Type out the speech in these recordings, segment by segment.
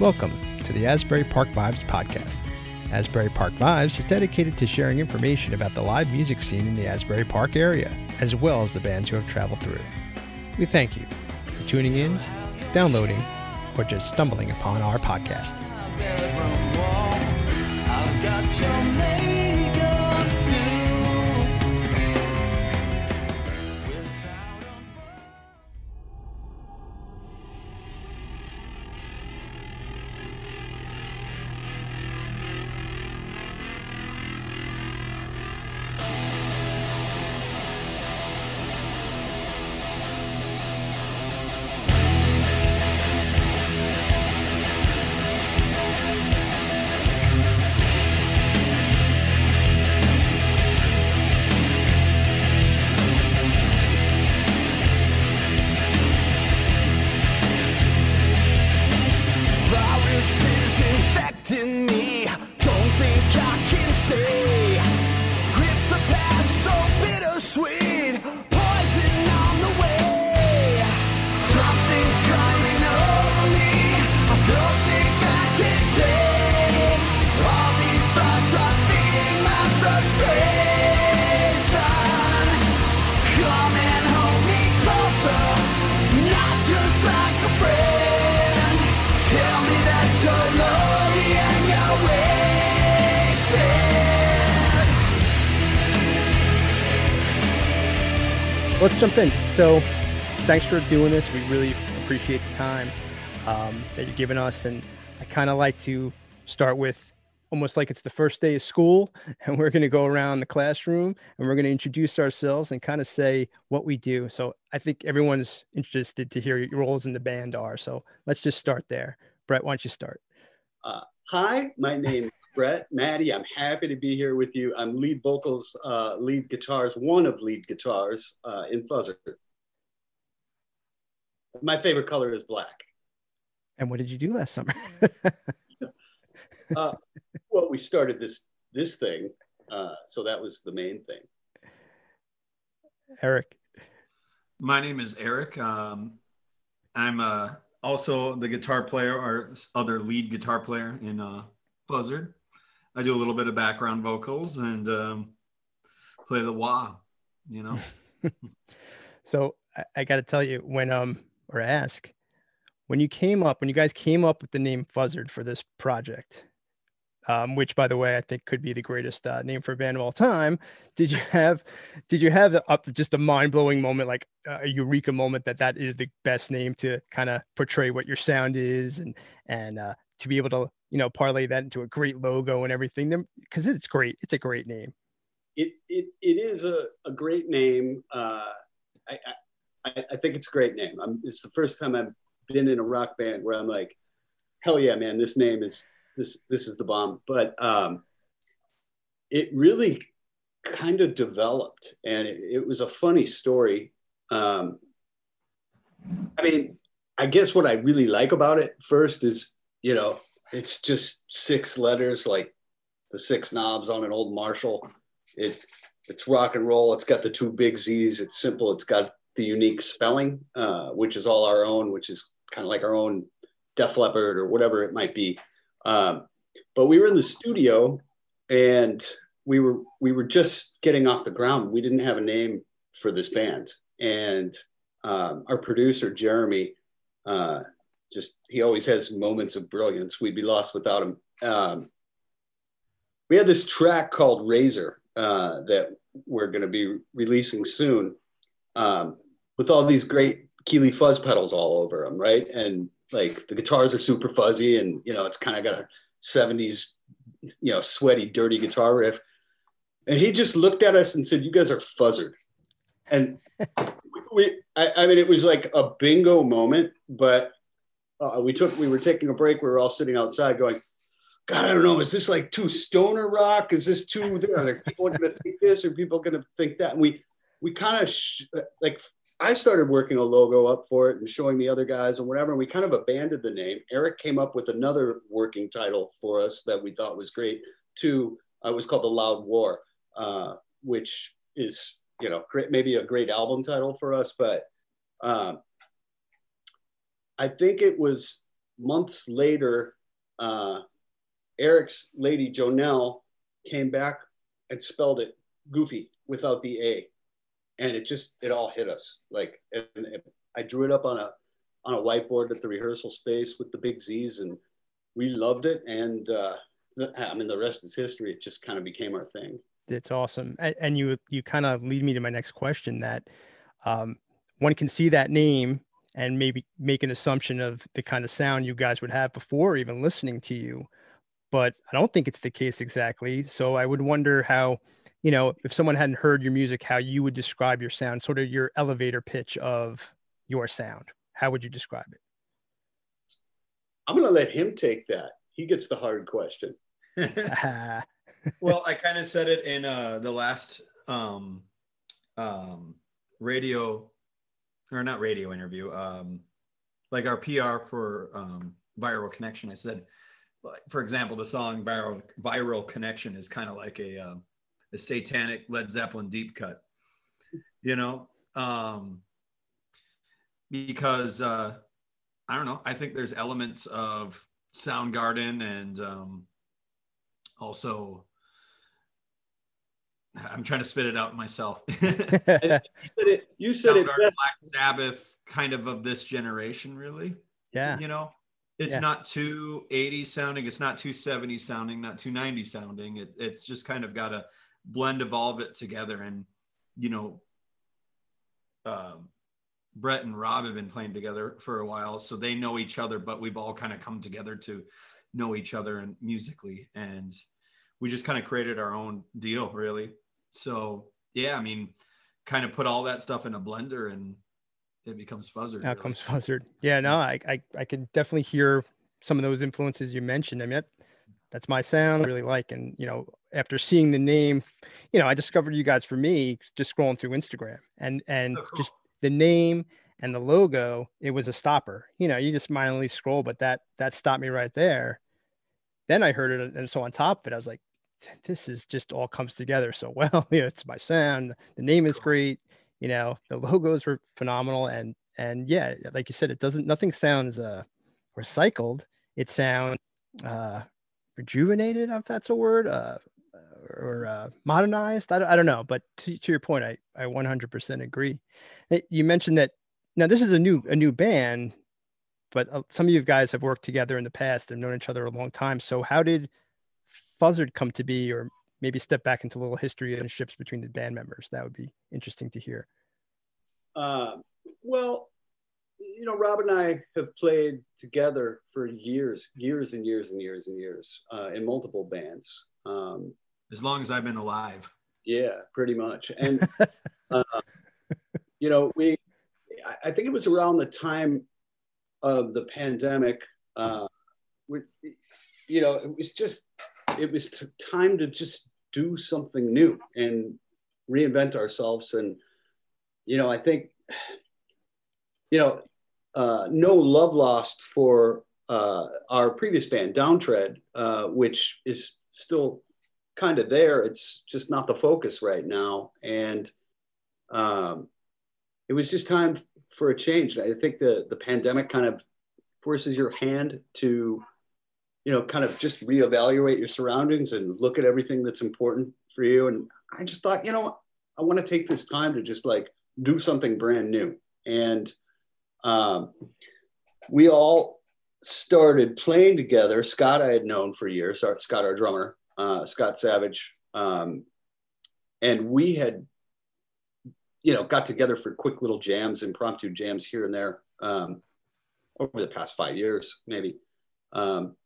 Welcome to the Asbury Park Vibes podcast. Asbury Park Vibes is dedicated to sharing information about the live music scene in the Asbury Park area, as well as the bands who have traveled through. We thank you for tuning in, downloading, or just stumbling upon our podcast. Jump in. So, thanks for doing this. We really appreciate the time um, that you're giving us. And I kind of like to start with almost like it's the first day of school, and we're going to go around the classroom and we're going to introduce ourselves and kind of say what we do. So, I think everyone's interested to hear your roles in the band are. So, let's just start there. Brett, why don't you start? Uh, hi, my name Brett, Maddie. I'm happy to be here with you. I'm lead vocals, uh, lead guitars, one of lead guitars uh, in Fuzzard. My favorite color is black. And what did you do last summer? uh, well, we started this this thing, uh, so that was the main thing. Eric. My name is Eric. Um, I'm uh, also the guitar player or other lead guitar player in uh, Fuzzard. I do a little bit of background vocals and um, play the wah, you know. so I, I got to tell you, when um or ask, when you came up, when you guys came up with the name Fuzzard for this project, um, which by the way I think could be the greatest uh, name for a band of all time. Did you have, did you have up just a mind blowing moment, like a eureka moment that that is the best name to kind of portray what your sound is and and uh, to be able to you know parlay that into a great logo and everything because it's great it's a great name. It it, it is a, a great name uh, I, I, I think it's a great name. I'm, it's the first time i've been in a rock band where i'm like hell yeah man this name is this this is the bomb. But um, it really kind of developed and it, it was a funny story. Um, i mean i guess what i really like about it first is you know it's just six letters like the six knobs on an old Marshall. It it's rock and roll. It's got the two big Z's. It's simple. It's got the unique spelling, uh, which is all our own, which is kind of like our own Def Leppard or whatever it might be. Um, but we were in the studio and we were we were just getting off the ground. We didn't have a name for this band, and um, our producer Jeremy uh, just he always has moments of brilliance. We'd be lost without him. Um, we had this track called Razor uh, that we're going to be releasing soon, um, with all these great Keeley fuzz pedals all over them, right? And like the guitars are super fuzzy, and you know it's kind of got a '70s, you know, sweaty, dirty guitar riff. And he just looked at us and said, "You guys are fuzzard," and we, I, I mean, it was like a bingo moment, but uh, we took we were taking a break. We were all sitting outside, going, "God, I don't know. Is this like too stoner rock? Is this too? Are people going to think this, or people going to think that?" And we we kind of sh- like I started working a logo up for it and showing the other guys and whatever. And we kind of abandoned the name. Eric came up with another working title for us that we thought was great. Too, uh, it was called the Loud War, uh, which is you know great, maybe a great album title for us, but. Um, I think it was months later, uh, Eric's lady Jonelle came back and spelled it goofy without the A, and it just it all hit us. Like, and I drew it up on a on a whiteboard at the rehearsal space with the big Z's, and we loved it. And uh, I mean, the rest is history. It just kind of became our thing. It's awesome, and, and you you kind of lead me to my next question that um, one can see that name and maybe make an assumption of the kind of sound you guys would have before even listening to you. But i don't think it's the case exactly. So i would wonder how you know if someone hadn't heard your music how you would describe your sound sort of your elevator pitch of your sound. How would you describe it? I'm going to let him take that. He gets the hard question. Well i kind of said it in uh, the last um, um, radio or not radio interview, um, like our PR for um, Viral Connection. I said, like, for example, the song Viral, Viral Connection is kind of like a, uh, a satanic Led Zeppelin deep cut, you know, um, because uh, I don't know. I think there's elements of Soundgarden and um, also I'm trying to spit it out myself. you said it. You said it Black Sabbath, kind of of this generation, really. Yeah. You know, it's yeah. not too 80s sounding. It's not too 70s sounding. Not too 90s sounding. It, it's just kind of got a blend of all of it together. And you know, um, Brett and Rob have been playing together for a while, so they know each other. But we've all kind of come together to know each other and musically and we just kind of created our own deal really so yeah i mean kind of put all that stuff in a blender and it becomes fuzzard now really. comes fuzzard yeah no I, I i can definitely hear some of those influences you mentioned. I mean that, that's my sound I really like. And you know after seeing the name you know i discovered you guys for me just scrolling through instagram and and oh, cool. just the name and the logo it was a stopper. You know you just mindlessly scroll but that that stopped me right there. Then i heard it and so on top of it i was like this is just all comes together so well. you know, it's my sound. The name is great. You know, the logos were phenomenal, and and yeah, like you said, it doesn't. Nothing sounds uh, recycled. It sounds uh, rejuvenated, if that's a word, uh, or uh, modernized. I don't, I don't know, but to, to your point, I I 100% agree. You mentioned that now this is a new a new band, but uh, some of you guys have worked together in the past and known each other a long time. So how did Fuzzard come to be, or maybe step back into a little history and ships between the band members? That would be interesting to hear. Uh, well, you know, Rob and I have played together for years, years and years and years and years uh, in multiple bands. Um, as long as I've been alive. Yeah, pretty much. And, uh, you know, we, I think it was around the time of the pandemic. Uh, we, you know, it was just it was t- time to just do something new and reinvent ourselves. And, you know, I think, you know, uh, no love lost for uh, our previous band, Downtread, uh, which is still kind of there. It's just not the focus right now. And um, it was just time for a change. I think the, the pandemic kind of forces your hand to you know, kind of just reevaluate your surroundings and look at everything that's important for you. And I just thought, you know, I want to take this time to just like do something brand new. And um, we all started playing together. Scott, I had known for years, Scott, our drummer, uh, Scott Savage. Um, and we had, you know, got together for quick little jams, impromptu jams here and there um, over the past five years, maybe. Um,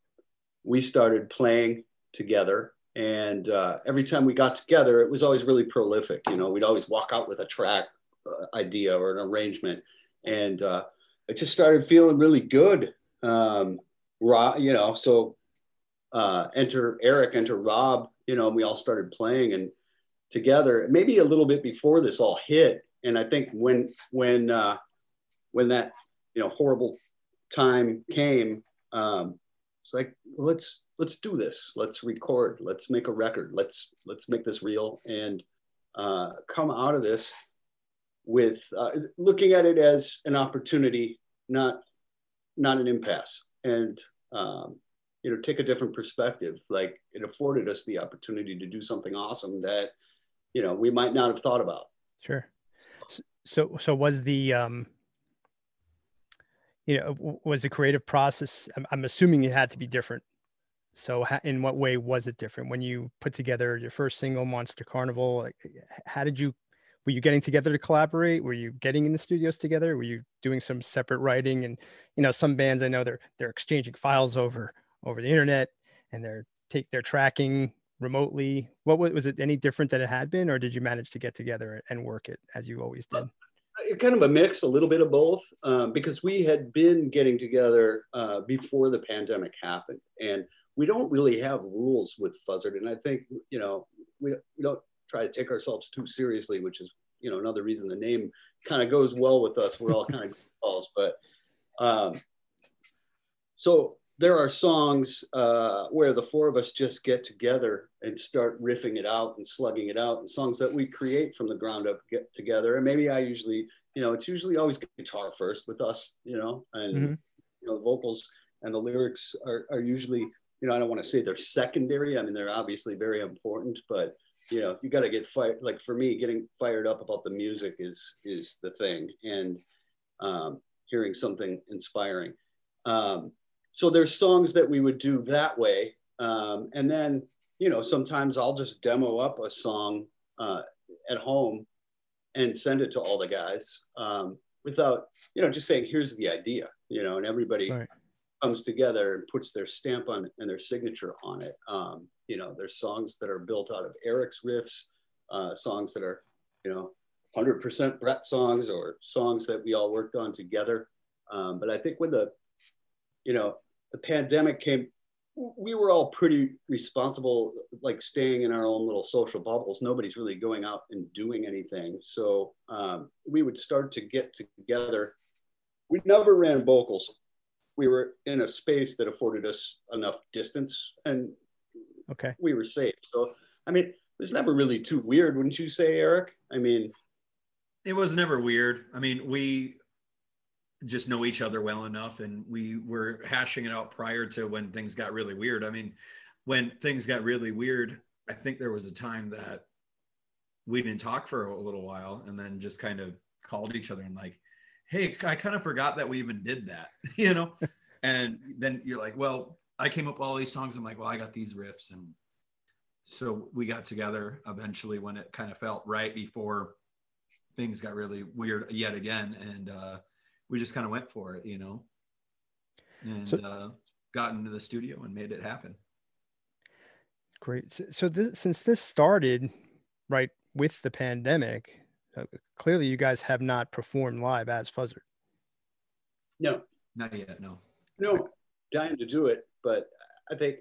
we started playing together. And uh, every time we got together, it was always really prolific. You know, we'd always walk out with a track uh, idea or an arrangement. And uh, it just started feeling really good. Um, Rob, you know, so uh, enter Eric, enter Rob, you know, and we all started playing and together, maybe a little bit before this all hit. And I think when, when, uh, when that, you know, horrible time came, um, it's like let's let's do this. Let's record. Let's make a record. Let's let's make this real and uh, come out of this with uh, looking at it as an opportunity, not not an impasse. and um, you know take a different perspective. Like it afforded us the opportunity to do something awesome that you know we might not have thought about. Sure. So so was the um you know was the creative process I'm, I'm assuming it had to be different. So how, in what way was it different? When you put together your first single monster carnival like, how did you were you getting together to collaborate? Were you getting in the studios together? Were you doing some separate writing? And you know some bands i know they're they're exchanging files over over the internet and they're take they're tracking remotely. What was, was it any different than it had been or did you manage to get together and work it as you always did kind of a mix a little bit of both um, because we had been getting together uh, before the pandemic happened and we don't really have rules with Fuzzard. And I think, you know, we, we don't try to take ourselves too seriously, which is, you know, another reason the name kind of goes well with us. We're all kind of calls, but um, so there are songs uh, where the four of us just get together and start riffing it out and slugging it out and songs that we create from the ground up get together. And maybe I usually, you know, it's usually always guitar first with us, you know, and, mm-hmm. you know, the vocals and the lyrics are, are usually you know, I don't want to say they're secondary. I mean, they're obviously very important, but you know, you got to get fired. Like for me, getting fired up about the music is is the thing, and um, hearing something inspiring. Um, so there's songs that we would do that way, um, and then you know, sometimes I'll just demo up a song uh, at home and send it to all the guys um, without you know just saying here's the idea, you know, and everybody. Right comes together and puts their stamp on and their signature on it. Um, you know, there's songs that are built out of Eric's riffs, uh, songs that are, you know, 100% Brett songs or songs that we all worked on together. Um, but I think when the, you know, the pandemic came, we were all pretty responsible, like staying in our own little social bubbles. Nobody's really going out and doing anything. So um, we would start to get together. We never ran vocals we were in a space that afforded us enough distance and okay we were safe so i mean it was never really too weird wouldn't you say eric i mean it was never weird i mean we just know each other well enough and we were hashing it out prior to when things got really weird i mean when things got really weird i think there was a time that we didn't talk for a little while and then just kind of called each other and like hey, I kind of forgot that we even did that, you know? and then you're like, well, I came up with all these songs. I'm like, well, I got these riffs. And so we got together eventually when it kind of felt right before things got really weird yet again. And uh, we just kind of went for it, you know? And so, uh, got into the studio and made it happen. Great. So, so this, since this started right with the pandemic, uh, clearly, you guys have not performed live as Fuzzard. No, not yet. No, no, dying to do it, but I think,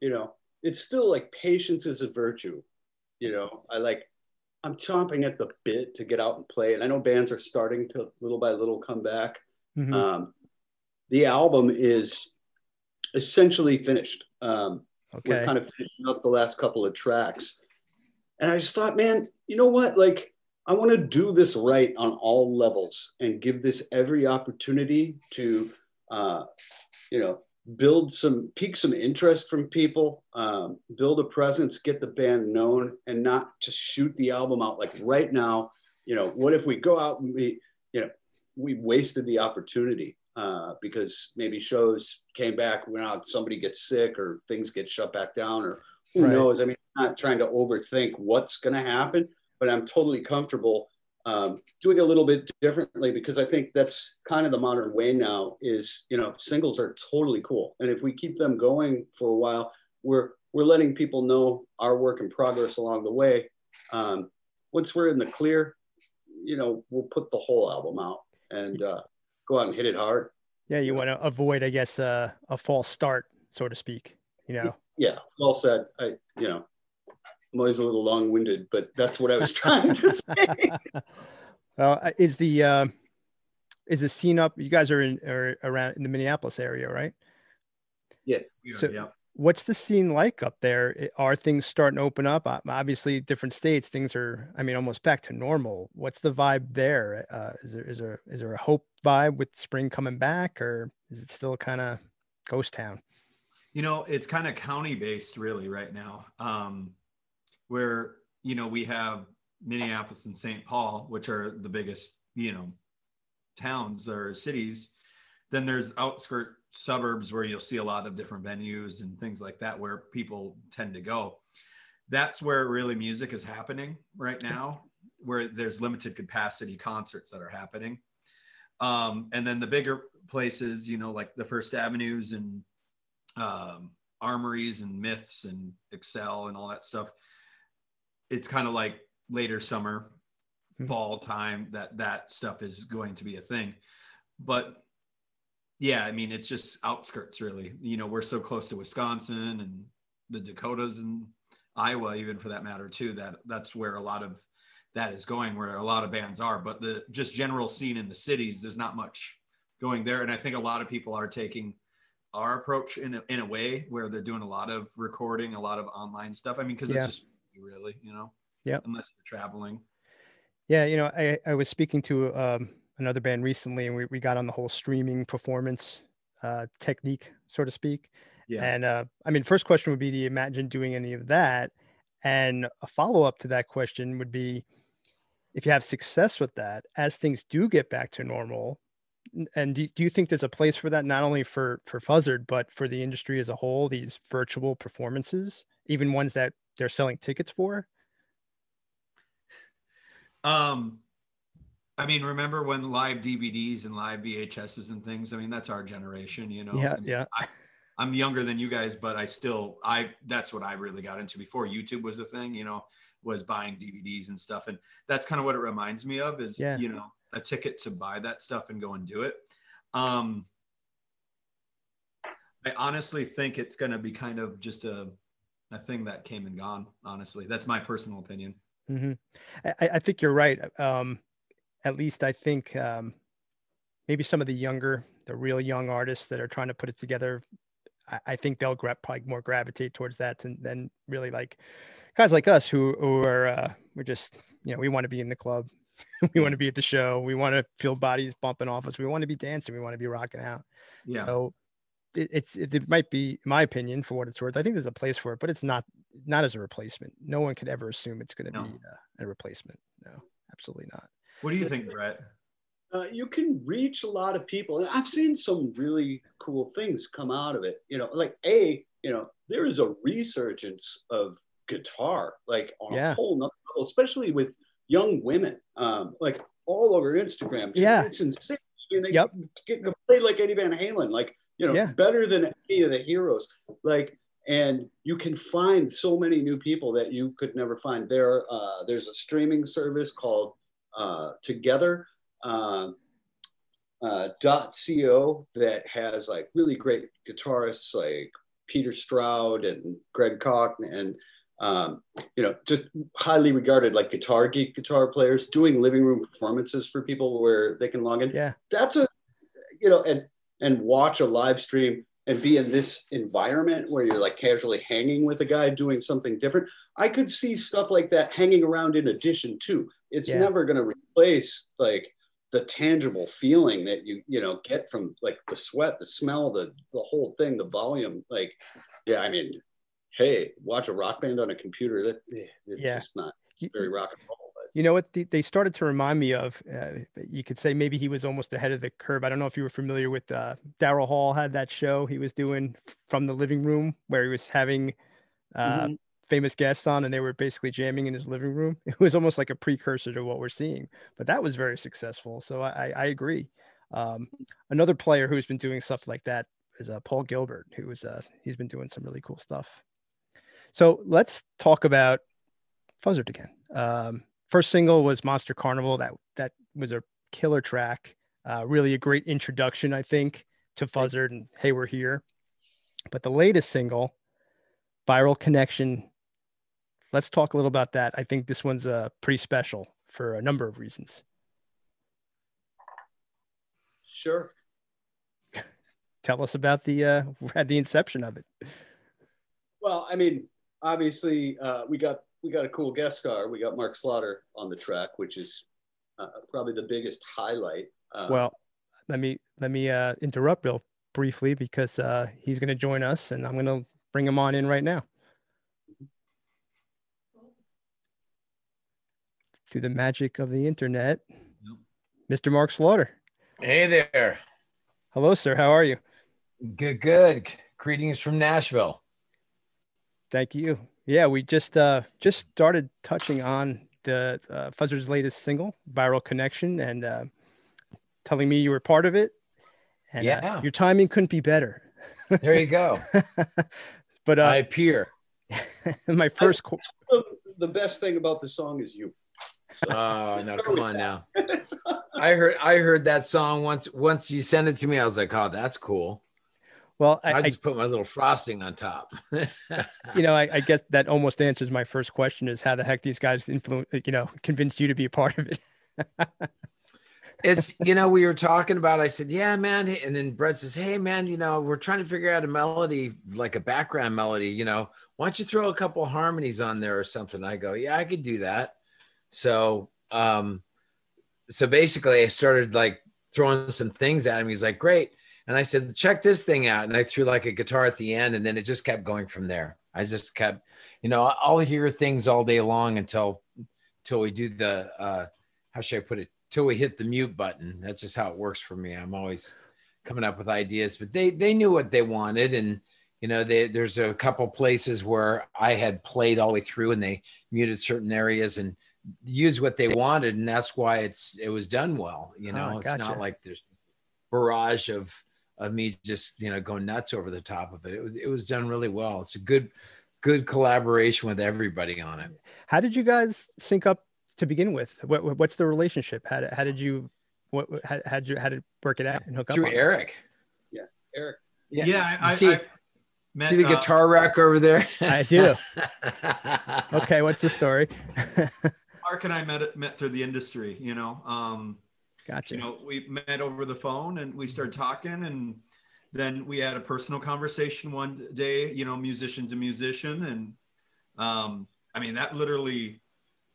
you know, it's still like patience is a virtue. You know, I like, I'm chomping at the bit to get out and play, and I know bands are starting to little by little come back. Mm-hmm. Um, the album is essentially finished. Um, okay. We're kind of finishing up the last couple of tracks. And I just thought, man, you know what? Like, I want to do this right on all levels and give this every opportunity to, uh, you know, build some, pique some interest from people, um, build a presence, get the band known, and not just shoot the album out like right now. You know, what if we go out and we, you know, we wasted the opportunity uh, because maybe shows came back when out somebody gets sick or things get shut back down or who right. knows. I mean, I'm not trying to overthink what's going to happen but I'm totally comfortable um, doing a little bit differently because I think that's kind of the modern way now. Is you know singles are totally cool, and if we keep them going for a while, we're we're letting people know our work in progress along the way. Um, once we're in the clear, you know, we'll put the whole album out and uh, go out and hit it hard. Yeah, you want to avoid, I guess, uh, a false start, so to speak. You know. Yeah, well said. I, you know, I'm always a little long-winded, but that's what I was trying to say. well, uh, is the uh, is the scene up? You guys are in are around in the Minneapolis area, right? Yeah. So, yeah. what's the scene like up there? Are things starting to open up? Obviously, different states, things are, I mean, almost back to normal. What's the vibe there? Uh, is there is there is there a hope vibe with spring coming back, or is it still kind of ghost town? You know, it's kind of county based, really, right now. Um, where you know we have Minneapolis and St. Paul, which are the biggest, you know, towns or cities. Then there's outskirt suburbs where you'll see a lot of different venues and things like that where people tend to go. That's where really music is happening right now, where there's limited capacity concerts that are happening. Um, and then the bigger places, you know, like the First Avenues and um, Armories and Myths and Xcel and all that stuff. It's kind of like later summer, mm-hmm. fall time that that stuff is going to be a thing. But yeah, I mean, it's just outskirts, really. You know, we're so close to Wisconsin and the Dakotas and Iowa, even for that matter, too. That that's where a lot of that is going, where a lot of bands are. But the just general scene in the cities, there's not much going there, and I think a lot of people are taking our approach in a, in a way where they're doing a lot of recording, a lot of online stuff. I mean, because yeah. it's just really, you know, yeah, unless you're traveling. Yeah, you know, I I was speaking to um another band recently, and we, we got on the whole streaming performance uh, technique, so to speak. Yeah. And uh, I mean, first question would be, do you imagine doing any of that? And a follow up to that question would be, if you have success with that, as things do get back to normal, and do, do you think there's a place for that not only for for Fuzzard but for the industry as a whole? These virtual performances, even ones that they're selling tickets for. Um, I mean, remember when live DVDs and live VHSs and things? I mean, that's our generation, you know. Yeah, I mean, yeah. I, I'm younger than you guys, but I still, I that's what I really got into before YouTube was the thing, you know, was buying DVDs and stuff, and that's kind of what it reminds me of is, yeah. you know, a ticket to buy that stuff and go and do it. Um, I honestly think it's going to be kind of just a a thing that came and gone. Honestly, that's my personal opinion. Mm-hmm. I, I think you're right. Um, at least I think um, maybe some of the younger, the real young artists that are trying to put it together, I, I think they'll gra- probably more gravitate towards that and then really like guys like us who who are uh, we're just you know we want to be in the club, we want to be at the show, we want to feel bodies bumping off us, we want to be dancing, we want to be rocking out. Yeah. So it, it's it, it might be my opinion for what it's worth. I think there's a place for it, but it's not not as a replacement. No one could ever assume it's going to no. be a, a replacement. No, absolutely not. What do you think, Brett? Uh, you can reach a lot of people. I've seen some really cool things come out of it. You know, like a, you know, there is a resurgence of guitar, like on yeah. a whole nother level, especially with young women, um, like all over Instagram. Just, yeah, it's insane. And they yep. get, get play like Eddie Van Halen, like you know, yeah. better than any of the heroes. Like, and you can find so many new people that you could never find. There, uh, there's a streaming service called uh, together uh, uh, .co that has like really great guitarists like Peter Stroud and Greg Koch and um, you know just highly regarded like guitar geek guitar players doing living room performances for people where they can log in. Yeah, that's a you know and and watch a live stream and be in this environment where you're like casually hanging with a guy doing something different. I could see stuff like that hanging around in addition too. It's yeah. never going to replace like the tangible feeling that you you know get from like the sweat, the smell, the the whole thing, the volume. Like, yeah, I mean, hey, watch a rock band on a computer. That it's yeah. just not very rock and roll. You know what? they started to remind me of. Uh, you could say maybe he was almost ahead of the curve. I don't know if you were familiar with uh, Daryl Hall had that show he was doing from the living room where he was having uh, mm-hmm. famous guests on, and they were basically jamming in his living room. It was almost like a precursor to what we're seeing, but that was very successful. So I, I agree. Um, another player who's been doing stuff like that is uh, Paul Gilbert, who is uh, he's been doing some really cool stuff. So let's talk about Fuzzard again. Um, first single was Monster Carnival. That that was a killer track. Uh, really a great introduction, I think, to Fuzzard and Hey, we're here. But the latest single, Viral Connection. Let's talk a little about that. I think this one's uh, pretty special for a number of reasons. Sure. Tell us about the uh, the inception of it. Well, I mean, obviously, uh, we got we got a cool guest star. We got Mark Slaughter on the track, which is uh, probably the biggest highlight. Uh, well, let me let me uh, interrupt Bill briefly because uh, he's going to join us, and I'm going to bring him on in right now. Through the magic of the internet, yep. Mr. Mark Slaughter. Hey there. Hello, sir. How are you? Good, good. Greetings from Nashville. Thank you. Yeah, we just uh just started touching on the uh, Fuzzard's latest single, "Viral Connection," and uh, telling me you were part of it. And uh, yeah, uh, your timing couldn't be better. there you go. but uh, I appear. my first. Qu- the best thing about the song is you. Oh no! Come on now. I heard I heard that song once. Once you sent it to me, I was like, "Oh, that's cool." Well, I, I just I, put my little frosting on top. you know, I, I, guess that almost answers my first question: is how the heck these guys influence, you know, convinced you to be a part of it? it's you know we were talking about. I said, "Yeah, man," and then Brett says, "Hey, man, you know, we're trying to figure out a melody, like a background melody. You know, why don't you throw a couple harmonies on there or something?" I go, "Yeah, I could do that." So, um, so basically, I started like throwing some things at him. He's like, "Great." And I said, check this thing out. And I threw like a guitar at the end, and then it just kept going from there. I just kept, you know, I'll hear things all day long until until we do the uh how should I put it? Till we hit the mute button. That's just how it works for me. I'm always coming up with ideas, but they they knew what they wanted and you know they, there's a couple places where i had played all the way through and they muted certain areas and used what they wanted and that's why it's it was done well you know oh, gotcha. it's not like there's barrage of of me just you know going nuts over the top of it. It was it was done really well. It's a good good collaboration with everybody on it. How did you guys sync up to begin with? What, what's the relationship? How did, how did you what how, how did you how did work it out and hook Through up? Through Eric. Yeah, Eric. Yeah, yeah I, see, I, met, see the uh, guitar rack over there. I do. okay, what's the story? Mark and I met met through the industry. You know, um, Gotcha. You know, we met over the phone and we started talking and then we had a personal conversation one day, you know, musician to musician. And um, I mean, that literally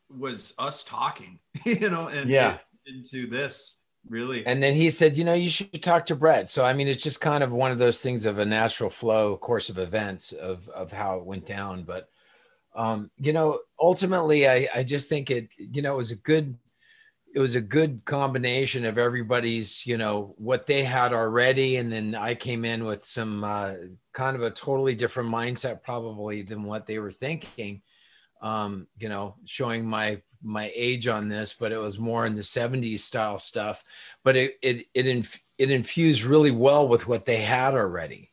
was us talking, you know, and yeah. into this really. And then he said, you know, you should talk to Brett. So, I mean, it's just kind of one of those things of a natural flow course of events of, of how it went down. But, um, you know, ultimately, I, I just think it, you know, it was a good, it was a good combination of everybody's, you know, what they had already. And then I came in with some uh, kind of a totally different mindset, probably than what they were thinking. Um, you know, showing my my age on this, but it was more in the 70s style stuff. But it it it, inf- it infused really well with what they had already.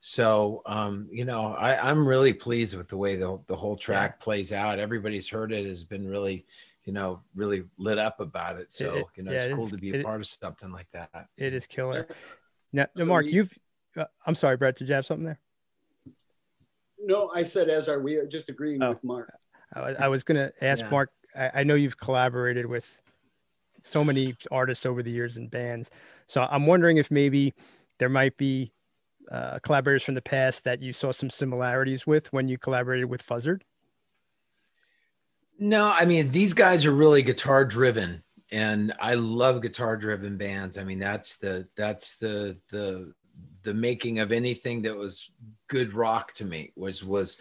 So um, you know, I, I'm really pleased with the way the, the whole track plays out. Everybody's heard it, has been really you know, really lit up about it. So, it, you know, yeah, it's it cool is, to be a part of something like that. It is killer. Now, now Mark, you've, uh, I'm sorry, Brett, did you have something there? No, I said, as are we, are just agreeing oh, with Mark. I, I was going to ask yeah. Mark, I, I know you've collaborated with so many artists over the years and bands. So I'm wondering if maybe there might be uh, collaborators from the past that you saw some similarities with when you collaborated with Fuzzard. No, I mean these guys are really guitar driven, and I love guitar driven bands. I mean that's the that's the the the making of anything that was good rock to me, which was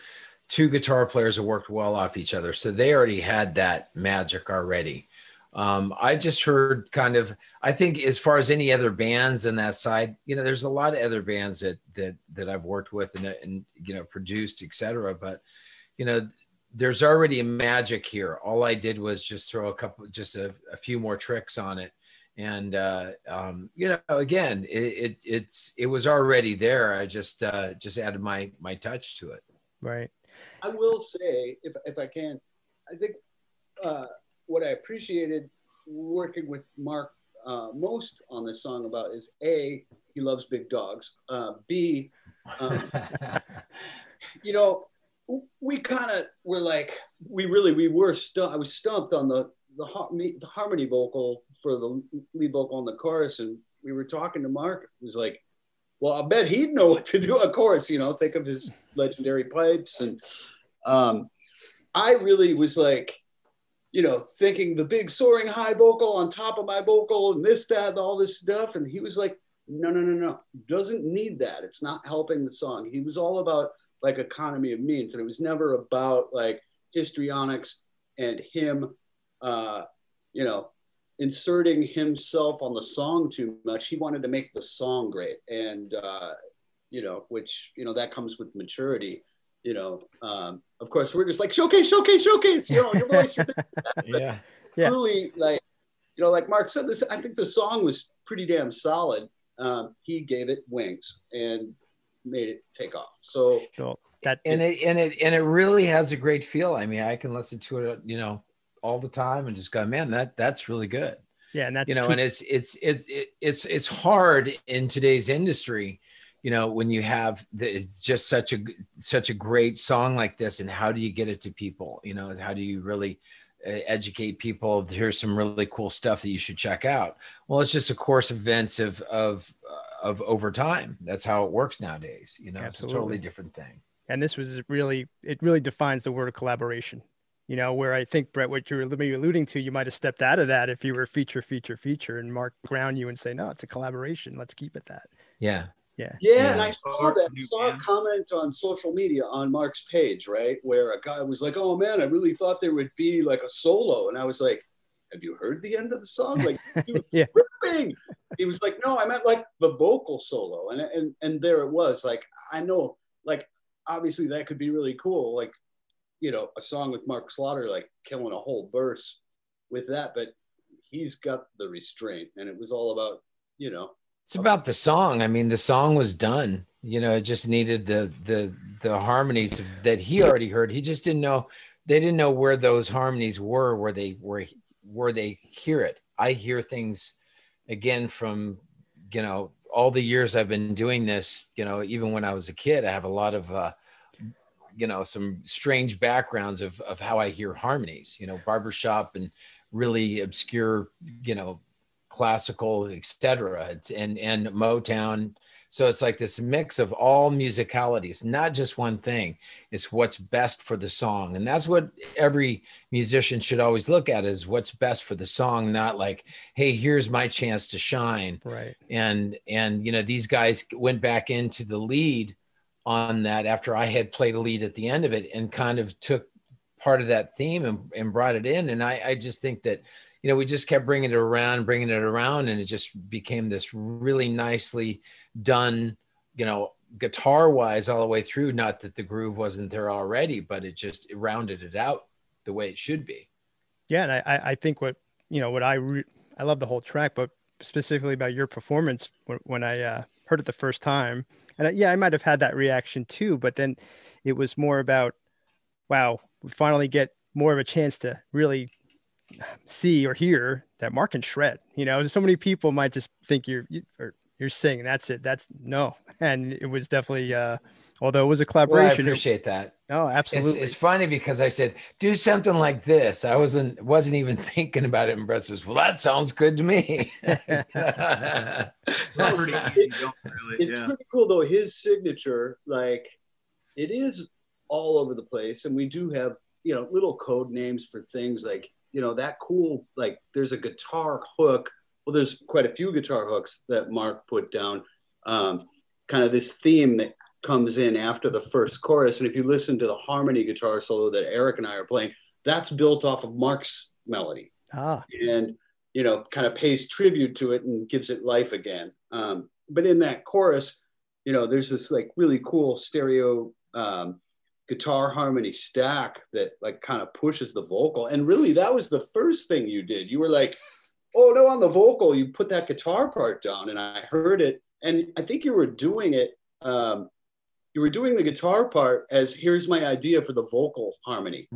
two guitar players that worked well off each other. So they already had that magic already. Um, I just heard kind of, I think as far as any other bands in that side, you know, there's a lot of other bands that, that, that I've worked with and, and, you know, produced, etc. But, you know, there's already a magic here. All I did was just throw a couple, just a, a few more tricks on it. And, uh, um, you know, again, it, it, it's, it was already there. I just, uh, just added my, my touch to it. Right. I will say, if, if I can, I think, uh, what I appreciated working with Mark uh, most on this song about is A, he loves big dogs. Uh, B, um, you know, we kind of were like, we really, we were stumped. I was stumped on the, the, the harmony vocal for the lead vocal on the chorus. And we were talking to Mark. It was like, well, I bet he'd know what to do. Of course, you know, think of his legendary pipes. And um, I really was like, you know, thinking the big soaring high vocal on top of my vocal and this, that, all this stuff. And he was like, no, no, no, no, doesn't need that. It's not helping the song. He was all about like economy of means. And it was never about like histrionics and him, uh, you know, inserting himself on the song too much. He wanted to make the song great. And, uh, you know, which, you know, that comes with maturity. You know, um, of course, we're just like showcase, showcase, showcase, you know, your voice. yeah. Yeah. Truly, like, you know, like Mark said, this, I think the song was pretty damn solid. Um, he gave it wings and made it take off. So, So that and it and it and it really has a great feel. I mean, I can listen to it, you know, all the time and just go, man, that that's really good. yeah, and that's you know, true. and it's it's it's it, it's it's hard in today's industry, you know, when you have the, it's just such a such a great song like this, and how do you get it to people? You know, how do you really uh, educate people? Here's some really cool stuff that you should check out. Well, it's just a course of events of of of over time. That's how it works nowadays. You know, it's a totally different thing. and this was really it really defines the word collaboration you know where i think brett what you were maybe alluding to you might have stepped out of that if you were feature feature feature and mark ground you and say no it's a collaboration let's keep it that Yeah. yeah Yeah, and I saw that. New saw a comment on social media on Mark's page, right, where a guy was like, "Oh man, I really thought there would be like a solo," and I was like, "Have you heard the end of the song? Like, he was Yeah. ripping." He was like, "No, I meant like the vocal solo," and and and there it was. Like, I know, like, obviously that could be really cool, like, you know, a song with Mark Slaughter, like killing a whole verse with that, but he's got the restraint, and it was all about, you know, It's about the song. I mean, the song was done. You know, it just needed the the the harmonies that he already heard. He just didn't know. They didn't know where those harmonies were, where they where where they hear it. I hear things again from you know all the years I've been doing this. You know, even when I was a kid, I have a lot of uh, you know some strange backgrounds of of how I hear harmonies. You know, barbershop and really obscure. You know, classical, etc., and and Motown. So it's like this mix of all musicalities, not just one thing. It's what's best for the song, and that's what every musician should always look at: is what's best for the song, not like, hey, here's my chance to shine. right And and you know these guys went back into the lead on that after I had played a lead at the end of it, and kind of took part of that theme and, and brought it in. And I, I just think that you know, we just kept bringing it around, bringing it around, and it just became this really nicely done, you know, guitar wise all the way through. Not that the groove wasn't there already, but it just it rounded it out the way it should be. yeah and i i think what you know what i re- i love the whole track but specifically about your performance when, when i uh, heard it the first time and I, yeah i might have had that reaction too but then it was more about wow we finally get more of a chance to really see or hear that mark can shred you know so many people might just think you're you, or you're saying that's it that's no and it was definitely uh although it was a Well, I collaboration it- appreciate that. no absolutely it's funny because I said do something like this. I wasn't wasn't even thinking about it. And Brett says, "Well, that sounds good to me." Pretty easy, don't really, it's pretty cool though his signature like it is all over the place and we do have you know little code names for things like you know that cool like there's a guitar hook. Well there's quite a few guitar hooks that mark put down um, kind of this theme that comes in after the first chorus. And if you listen to the harmony guitar solo that eric and i are playing that's built off of mark's melody. Ah. And you know kind of pays tribute to it and gives it life again. Um, but in that chorus you know there's this like really cool stereo um, guitar harmony stack that like kind of pushes the vocal and really that was the first thing you did you were like oh no on the vocal you put that guitar part down and i heard it and i think you were doing it um, you were doing the guitar part as here's my idea for the vocal harmony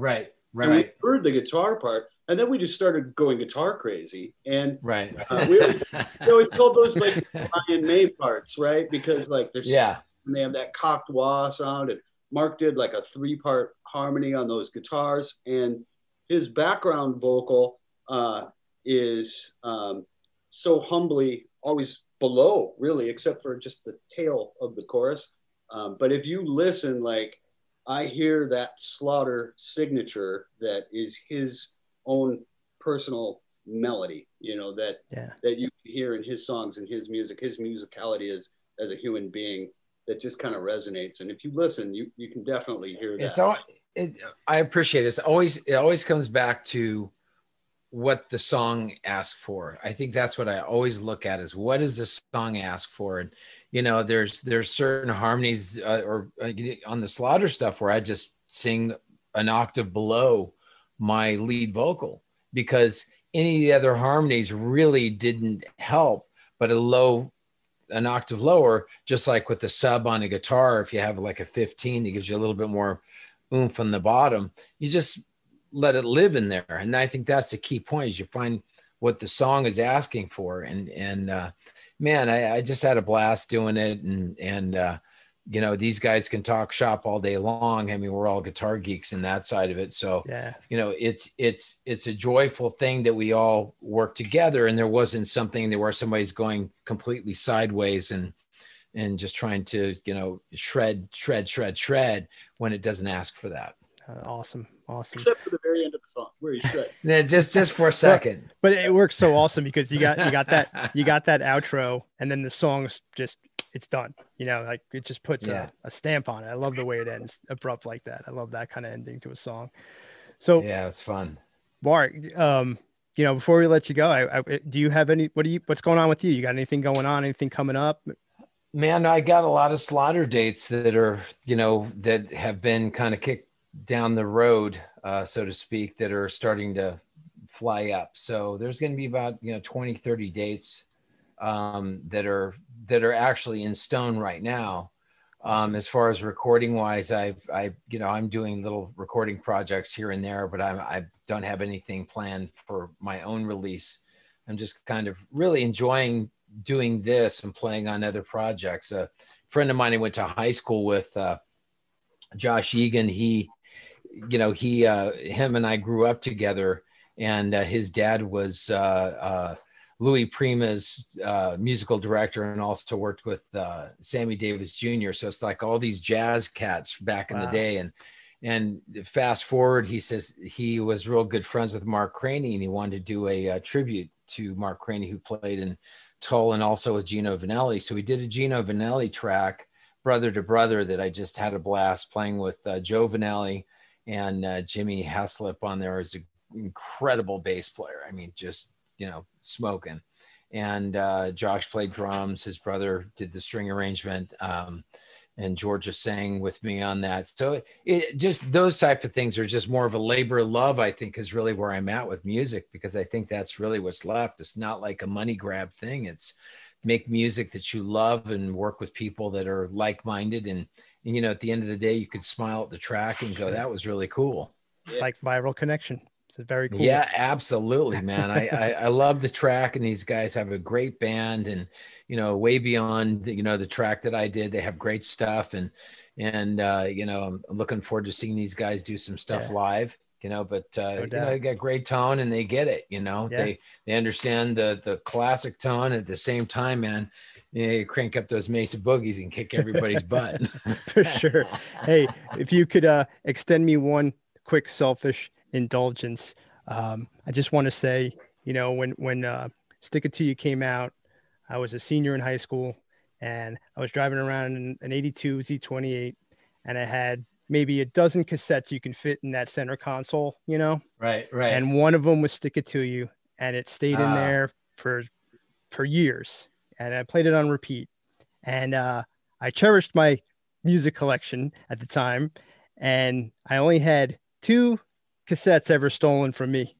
right, and we heard the guitar part, and then we just started going guitar crazy. And right. Uh, we always- we always called those like Brian May parts, right? Because like there's yeah, and they have that cocked wah sound. And Mark did like a three part harmony on those guitars, and his background vocal uh, is um, so humbly always below, really, except for just the tail of the chorus. Um, but if you listen, like I hear that Slaughter signature that is his own personal melody, you know, that Yeah. that you hear in his songs and his music, his musicality is as a human being that just kind of resonates. And if you listen, you you can definitely hear that. All. It, I appreciate it. It's always it always comes back to what the song asks for. I think that's what I always look at is what does the song ask for, and you know, there's there's certain harmonies uh, or uh, on the Slaughter stuff where I just sing an octave below my lead vocal because any of the other harmonies really didn't help, but a low an octave lower, just like with the sub on a guitar, if you have like a 15, it gives you a little bit more oomph on the bottom. You just let it live in there. And I think that's the key point is you find what the song is asking for. And and uh, man, I, I just had a blast doing it. And and uh, you know, these guys can talk shop all day long. I mean, we're all guitar geeks in that side of it. So Yeah. you know it's it's it's a joyful thing that we all work together and there wasn't something there where somebody's going completely sideways and and just trying to you know shred shred shred shred when it doesn't ask for that Uh, awesome. Awesome. except for the very end of the song where he shreds. Yeah, just just for a second But it works so awesome because you got you got that you got that outro and then the song's just it's done. You know, like it just puts Yeah. a, a stamp on it. I love the way it ends abrupt like that. I love that kind of ending to a song. So yeah it was fun Mark, um, you know, before we let you go, I, I, do you have any? What do you? What's going on with you? You got anything going on? Anything coming up? Man, I got a lot of slaughter dates that are, you know, that have been kind of kicked down the road, uh, so to speak, that are starting to fly up. So there's going to be about, you know, 20, 30 dates um, that are that are actually in stone right now. Um, as far as recording wise, I've, I, you know, I'm doing little recording projects here and there, but I'm, I don't have anything planned for my own release. I'm just kind of really enjoying doing this and playing on other projects. A friend of mine I went to high school with, uh, Josh Egan, he, you know, he, uh, him and I grew up together and uh, his dad was uh, uh, Louis Prima's uh, musical director and also worked with uh, Sammy Davis Jr. So it's like all these jazz cats back in the day. And and fast forward, he says he was real good friends with Mark Craney and he wanted to do a, uh tribute to Mark Craney, who played in Tull and also with Gino Vannelli. So we did a Gino Vannelli track, Brother to Brother, that I just had a blast playing with uh, Joe Vannelli and uh, Jimmy Haslip on there is an incredible bass player. I mean, just, you know, smoking. And uh, Josh played drums. His brother did the string arrangement. Um, and Georgia sang with me on that. So it just those type of things are just more of a labor of love, I think, is really where I'm at with music because I think that's really what's left. It's not like a money grab thing. It's make music that you love and work with people that are like-minded and, and you know at the end of the day you could smile at the track and go that was really cool Like viral connection. It's very cool. yeah absolutely man I, I i love the track and these guys have a great band and you know way beyond you know the track that i did they have great stuff and and uh you know i'm, I'm looking forward to seeing these guys do some stuff Yeah. live you know but uh you know they got great tone and they get it you know Yeah. they they understand the the classic tone at the same time man you, know, you crank up those mesa boogies and kick everybody's butt for sure. Hey, if you could uh, extend me one quick selfish indulgence, um, I just want to say, you know, when when uh, Stick It to Ya came out, I was a senior in high school, and I was driving around in an '82 Z28, and I had maybe a dozen cassettes you can fit in that center console, you know, right right. And one of them was Stick It to Ya, and it stayed in Ah. there for for years, and I played it on repeat, and uh, I cherished my music collection at the time, and I only had two cassettes ever stolen from me.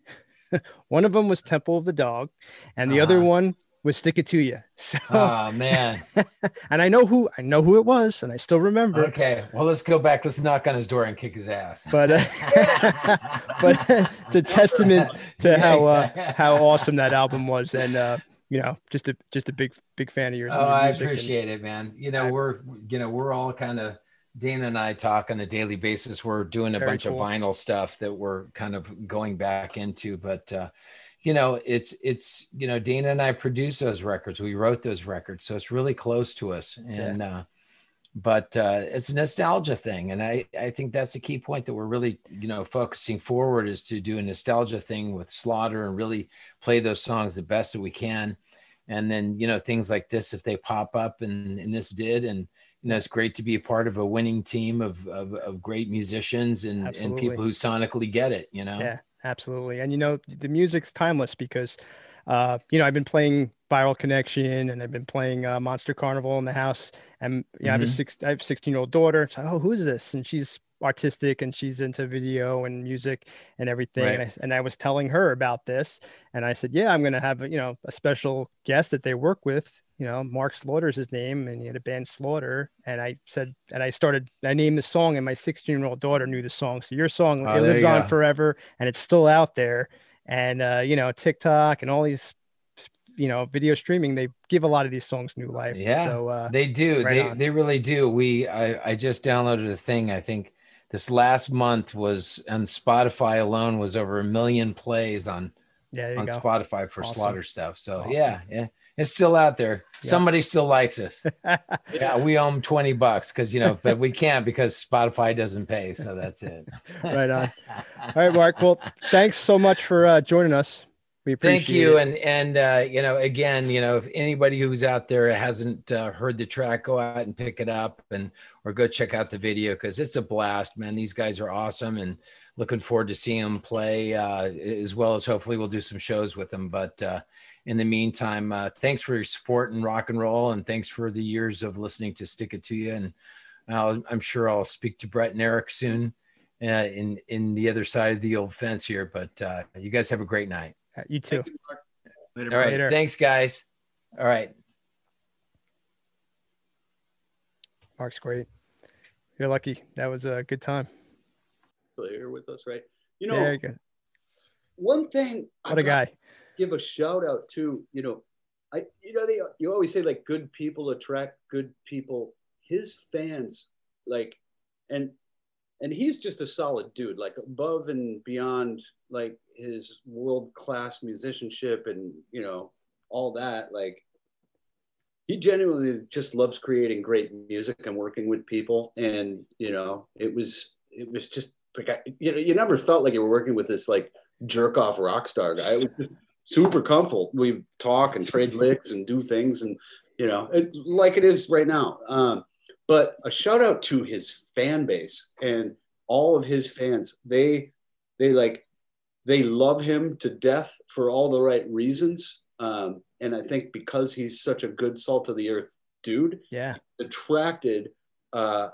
one of them was Temple of the Dog, and the other Uh-huh. one was Stick It to Ya. So, oh man and I know who I know who it was, and I still remember. Okay, well, let's go back. Let's knock on his door and kick his ass. But uh, but it's a testament to Yeah, how uh, how awesome that album was, and uh, you know, just a just a big big fan of yours. Oh, I music and- appreciate it, man. You know, I- we're you know we're all kind of Dana and I talk on a daily basis. We're doing a Very bunch cool. of vinyl stuff that we're kind of going back into, but uh, you know, it's it's you know, Dana and I produced those records. We wrote those records, so it's really close to us. And yeah. uh, but uh, it's a nostalgia thing, and I I think that's the key point that we're really you know focusing forward is to do a nostalgia thing with Slaughter and really play those songs the best that we can. And then you know things like this, if they pop up, and and this did, and you know it's great to be a part of a winning team of of, of great musicians and and people who sonically get it. You know. Yeah absolutely. And you know, the music's timeless because, uh, you know, I've been playing Viral Connection and I've been playing uh, Monster Carnival in the house. And you know, mm-hmm. I have a mm-hmm. six, I have a 16 year old daughter. So, oh, who's this? And she's artistic and she's into video and music and everything. Right. And, I, and I was telling her about this, and I said, yeah, I'm going to have you know a special guest that they work with you know, Mark Slaughter's his name, and he had a band Slaughter. And I said, and I started, I named the song, and my 16 year old daughter knew the song. So your song, oh, it lives on forever, and it's still out there. And uh, you know, TikTok and all these, you know, video streaming, they give a lot of these songs new life. Yeah, so uh, they do. Right they on. they really do. We I I just downloaded a thing. I think this last month was on Spotify alone was over a million plays on yeah, on go. Spotify for awesome. Slaughter stuff. So awesome. yeah, yeah it's still out there. Yeah. Somebody still likes us. yeah, we owe them 20 bucks because, you know, but we can't because Spotify doesn't pay. So that's it. right on. All right, Mark. Well, thanks so much for uh, joining us. We Thank you. It. And, and, uh, you know, again, you know, if anybody who's out there hasn't uh, heard the track, go out and pick it up and, or go check out the video because it's a blast, man. These guys are awesome and looking forward to seeing them play uh, as well as hopefully we'll do some shows with them. But, uh, in the meantime, uh, thanks for your support and rock and roll, and thanks for the years of listening to Stick It to Ya. And I'll, I'm sure I'll speak to Brett and Eric soon uh, in in the other side of the old fence here. But uh, you guys have a great night. Uh, you too. You, Later, All right, Later. thanks, guys. All right. Mark's great. You're lucky. That was a good time. You're with us, right? You know, yeah, you one thing. What I a got, guy give a shout out to you know i you know they you always say like good people attract good people. His fans like and and he's just a solid dude like above and beyond like his world class musicianship and you know all that like he genuinely just loves creating great music and working with people. And you know it was it was just like I, you know you never felt like you were working with this like jerk off rock star guy. It was just super comfortable. We talk and trade licks and do things, and you know, it, like it is right now. Um, but a shout out to his fan base and all of his fans. They they like they love him to death for all the right reasons. Um, and I think because he's such a good salt of the earth dude, yeah, attracted uh,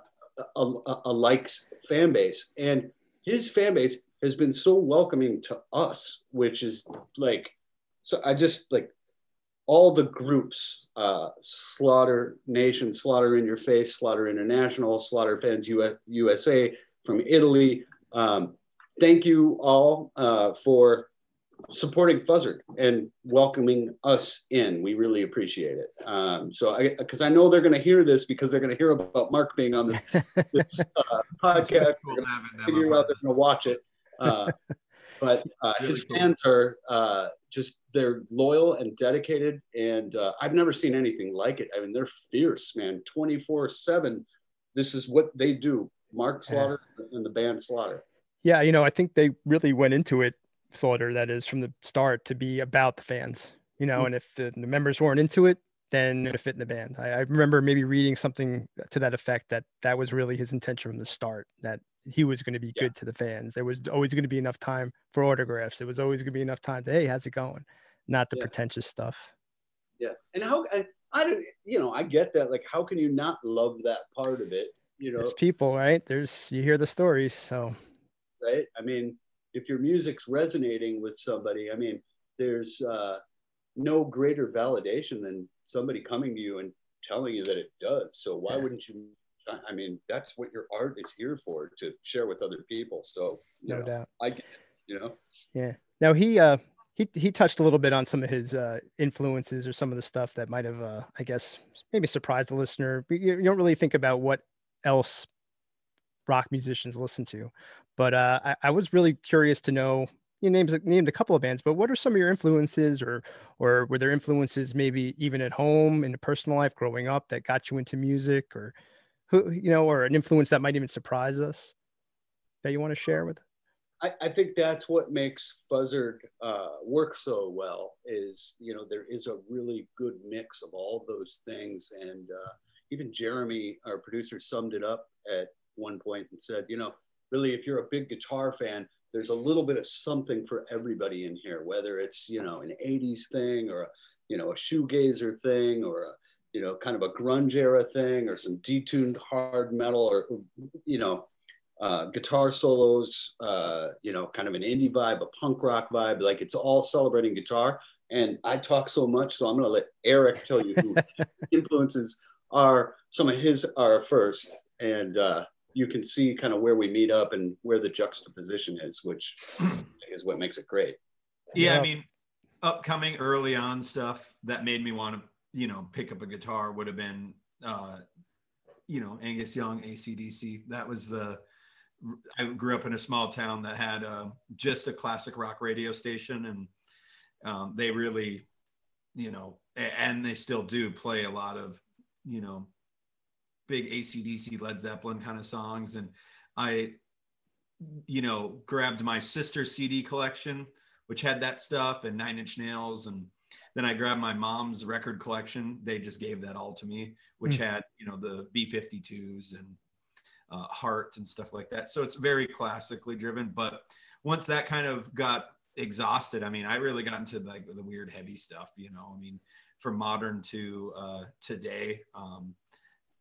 a, a, a likes fan base, and his fan base has been so welcoming to us, which is like so I just like all the groups, uh, Slaughter Nation, Slaughter in Your Face, Slaughter International, Slaughter Fans US, USA from Italy. Um, thank you all uh, for supporting Fuzzard and welcoming us in. We really appreciate it. Um, so, because I, I, know they're going to hear this because they're going to hear about Mark being on this, this uh, podcast. Cool figure out they're going to watch it. But uh, really his cool. fans are uh, just they're loyal and dedicated and uh, i've never seen anything like it i mean they're fierce man 24 7 this is what they do mark slaughter yeah. and the band slaughter yeah you know i think they really went into it slaughter that is from the start to be about the fans you know mm-hmm. and if the, the, members weren't into it then it fit in the band I, I remember maybe reading something to that effect that that was really his intention from the start that he was going to be yeah. good to the fans. There was always going to be enough time for autographs. There was always going to be enough time to, hey, how's it going? Not the yeah. pretentious stuff. Yeah. And how, I, I don't, you know, I get that. Like, how can you not love that part of it? You know, there's people, right? There's, you hear the stories. So, right. I mean, if your music's resonating with somebody, I mean, there's uh, no greater validation than somebody coming to you and telling you that it does. So why yeah. wouldn't you I mean, that's what your art is here for to share with other people. So, no know, doubt. I get it, you know? Yeah. Now he, uh, he, he touched a little bit on some of his uh, influences or some of the stuff that might have, uh, I guess, maybe surprised the listener. You, you don't really think about what else rock musicians listen to, but uh, I, I was really curious to know you named named a couple of bands, but what are some of your influences, or or were there influences maybe even at home in a personal life growing up that got you into music, or who you know, or an influence that might even surprise us that you want to share with? I, I think that's what makes Fuzzard uh, work so well. Is you know there is a really good mix of all those things, and uh, even Jeremy, our producer, summed it up at one point and said, you know, really, if you're a big guitar fan, there's a little bit of something for everybody in here, whether it's, you know, an 80s thing or, a, you know, a shoegazer thing or a, you know, kind of a grunge era thing or some detuned hard metal or, you know, uh, guitar solos, uh, you know, kind of an indie vibe, a punk rock vibe. Like it's all celebrating guitar. And I talk so much, so I'm going to let Eric tell you who influences are some of his are first, and uh, you can see kind of where we meet up and where the juxtaposition is, which is what makes it great. Yeah, I mean, upcoming early on stuff that made me want to, you know, pick up a guitar would have been, uh, you know, Angus Young, ACDC. That was the. I grew up in a small town that had uh, just a classic rock radio station, and um, they really, you know, and they still do play a lot of you know, big ACDC, Led Zeppelin kind of songs. And I, you know, grabbed my sister's CD collection, which had that stuff and Nine Inch Nails. And then I grabbed my mom's record collection. They just gave that all to me, which mm. had, you know, the B 52s and uh, Heart and stuff like that. So it's very classically driven. But once that kind of got exhausted, I mean, I really got into like the weird heavy stuff, you know, I mean, from modern to uh, today. Um,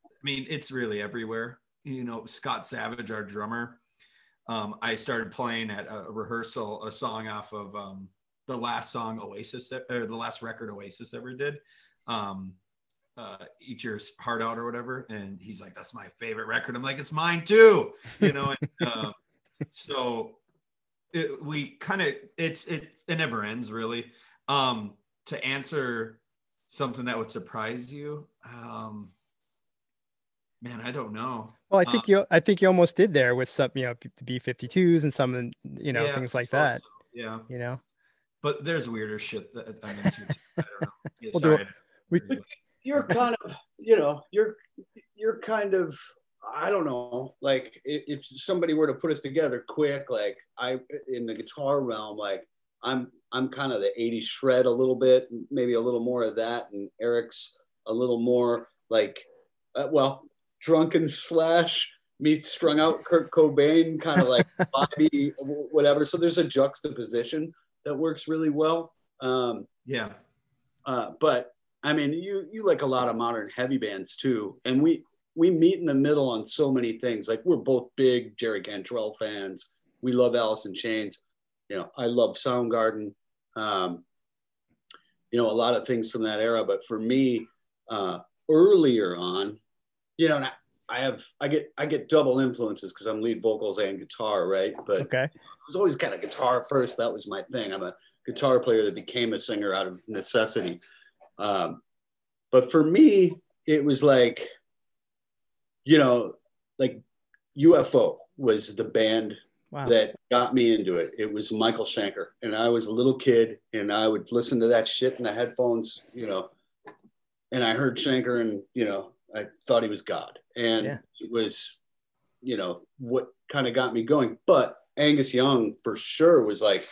I mean, it's really everywhere. You know, Scott Savage, our drummer, um, I started playing at a rehearsal a song off of um, the last song Oasis or the last record Oasis ever did. Um, uh, eat your heart out or whatever. And he's like, that's my favorite record. I'm like, it's mine too, you know? and, uh, so it, we kind of, it's, it, it never ends really. Um, to answer something that would surprise you? Um, man, I don't know. Well, I think uh, you, I think you almost did there with some, you know, the B 52s and some, you know, yeah, things like that. So. Yeah. You know, but there's weirder shit that I'm into. I don't know. Yeah, we'll do it. We, you're kind of, you know, you're, you're kind of, I don't know, like if somebody were to put us together quick, like I, in the guitar realm, like I'm I'm kind of the 80s shred a little bit, maybe a little more of that, and Eric's a little more like, uh, well, drunken slash meets strung out Kurt Cobain, kind of like Bobby, whatever. So there's a juxtaposition that works really well. Um, yeah. Uh, but I mean, you you like a lot of modern heavy bands too, and we we meet in the middle on so many things. Like we're both big Jerry Cantrell fans. We love Alice in Chains. You know, I love Soundgarden um, you know, a lot of things from that era. But for me, uh, earlier on, you know, I, I have I get I get double influences because I'm lead vocals and guitar, right? But okay. it was always kind of guitar first. That was my thing. I'm a guitar player that became a singer out of necessity. Um, but for me, it was like, you know, like UFO was the band wow. that got me into it. It was Michael Schenker. And I was a little kid and I would listen to that shit in the headphones, you know, and I heard Schenker and, you know, I thought he was God. And yeah. it was, you know, what kind of got me going. But Angus Young for sure was like,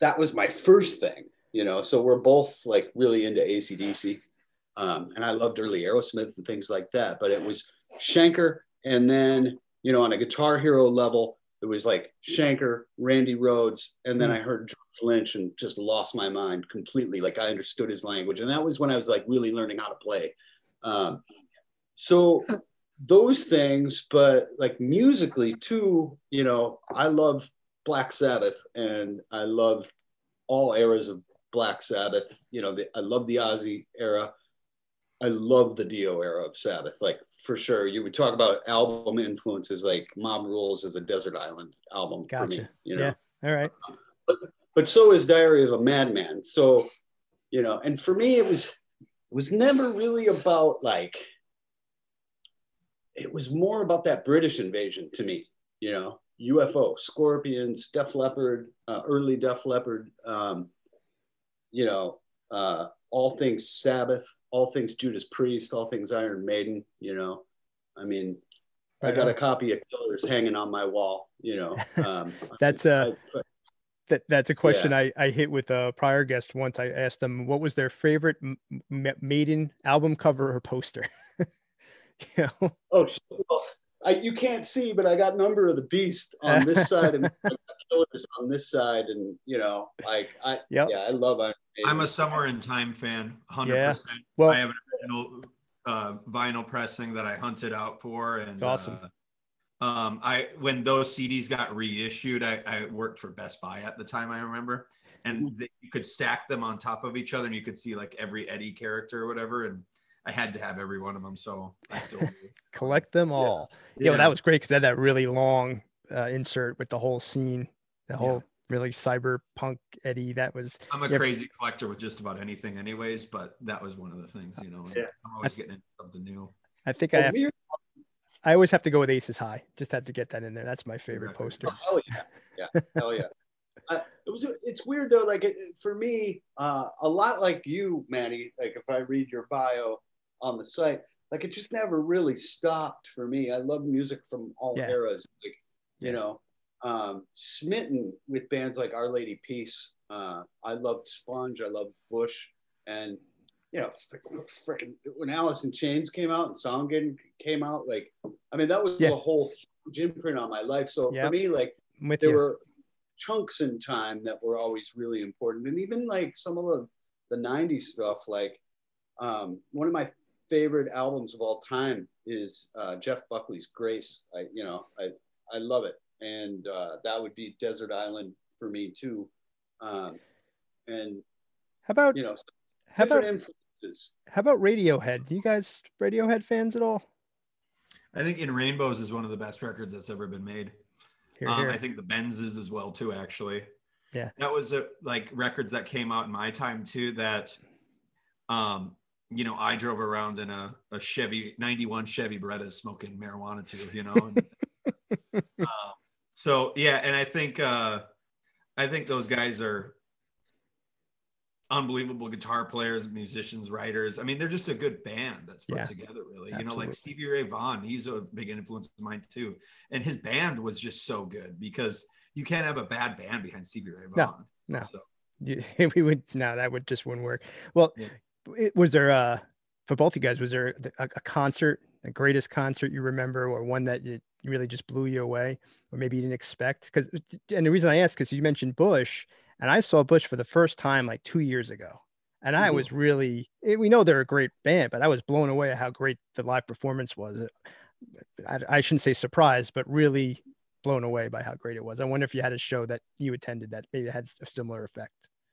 that was my first thing, you know. So we're both like really into ACDC. Um, and I loved early Aerosmith and things like that. But it was Schenker. And then, you know, on a guitar hero level, it was like Schenker, Randy Rhoads, and then hmm. I heard George Lynch and just lost my mind completely. Like I understood his language, and that was when I was like really learning how to play. Um, so those things, but like musically too, you know, I love Black Sabbath, and I love all eras of Black Sabbath. You know, the, I love the Ozzy era. I love the Dio era of Sabbath, like for sure. You would talk about album influences, like Mob Rules is a Desert Island album gotcha. for me. You know, yeah. all right. But, but so is Diary of a Madman. So, you know, and for me, it was it was never really about like. It was more about that British invasion to me. You know, UFO, Scorpions, Def Leppard, uh, early Def Leppard, um, you know, uh, all things Sabbath, all things Judas Priest, all things Iron Maiden. You know, I mean, I got a copy of Killers hanging on my wall. You know, um, that's uh, that that's a question yeah. I I hit with a prior guest once. I asked them what was their favorite M- Maiden album cover or poster. you know? Oh, well, I, you can't see, but I got Number of the Beast on this side and Killers on this side, and you know, like I yep. yeah, I love Iron I'm a Somewhere in Time fan, hundred yeah. percent. Well, I have an original uh, vinyl pressing that I hunted out for, and it's awesome. Uh, um, I when those CDs got reissued, I, I, worked for Best Buy at the time. I remember, and mm-hmm. they, you could stack them on top of each other, and you could see like every Eddie character or whatever. And I had to have every one of them, so I still collect them all. Yeah, yeah well, that was great because they had that really long uh, insert with the whole scene, the whole really cyberpunk Eddie. That was. I'm a yeah, crazy collector with just about anything, anyways. But that was one of the things, you know. Yeah. I'm always getting into something new. I think well, I have. I always have to go with Aces High. Just had to get that in there. That's my favorite poster. Oh, hell yeah, yeah, hell yeah. Uh, it was. It's weird though. Like it, for me, uh, a lot like you, Manny. Like if I read your bio on the site, like it just never really stopped for me. I love music from all yeah. eras. Like you yeah. know, um, smitten with bands like Our Lady Peace. Uh, I loved Sponge. I loved Bush, and you know, freaking when Alice in Chains came out and Soundgarden came out, like I mean, that was yeah. a whole huge imprint on my life. So yep. for me, like there you. were chunks in time that were always really important, and even like some of the the '90s stuff, like um, one of my favorite albums of all time is uh, Jeff Buckley's Grace. I, you know, I I love it and uh, that would be Desert Island for me too. Um, and how about you know how about influences? How about Radiohead? Do you guys Radiohead fans at all? I think In Rainbows is one of the best records that's ever been made. Here, um. I think the Benzes as well too. Actually, yeah, that was a, like records that came out in my time too. That, um, you know, I drove around in a, a Chevy '91 Chevy Beretta smoking marijuana too. You know, and, um, so yeah, and I think uh, I think those guys are unbelievable guitar players, musicians, writers. I mean, they're just a good band that's put yeah, together, really. Absolutely. You know, like Stevie Ray Vaughan, he's a big influence of mine too. And his band was just so good because you can't have a bad band behind Stevie Ray Vaughan. No, no. So we would no, that would just wouldn't work. Well, yeah. it, was there uh for both you guys, was there a, a concert, the greatest concert you remember, or one that you really just blew you away or maybe you didn't expect because and the reason i ask because you mentioned bush and i saw bush for the first time like two years ago and i mm-hmm. was really eh, we know they're a great band but i was blown away at how great the live performance was I, I shouldn't say surprised but really blown away by how great it was i wonder if you had a show that you attended that maybe had a similar effect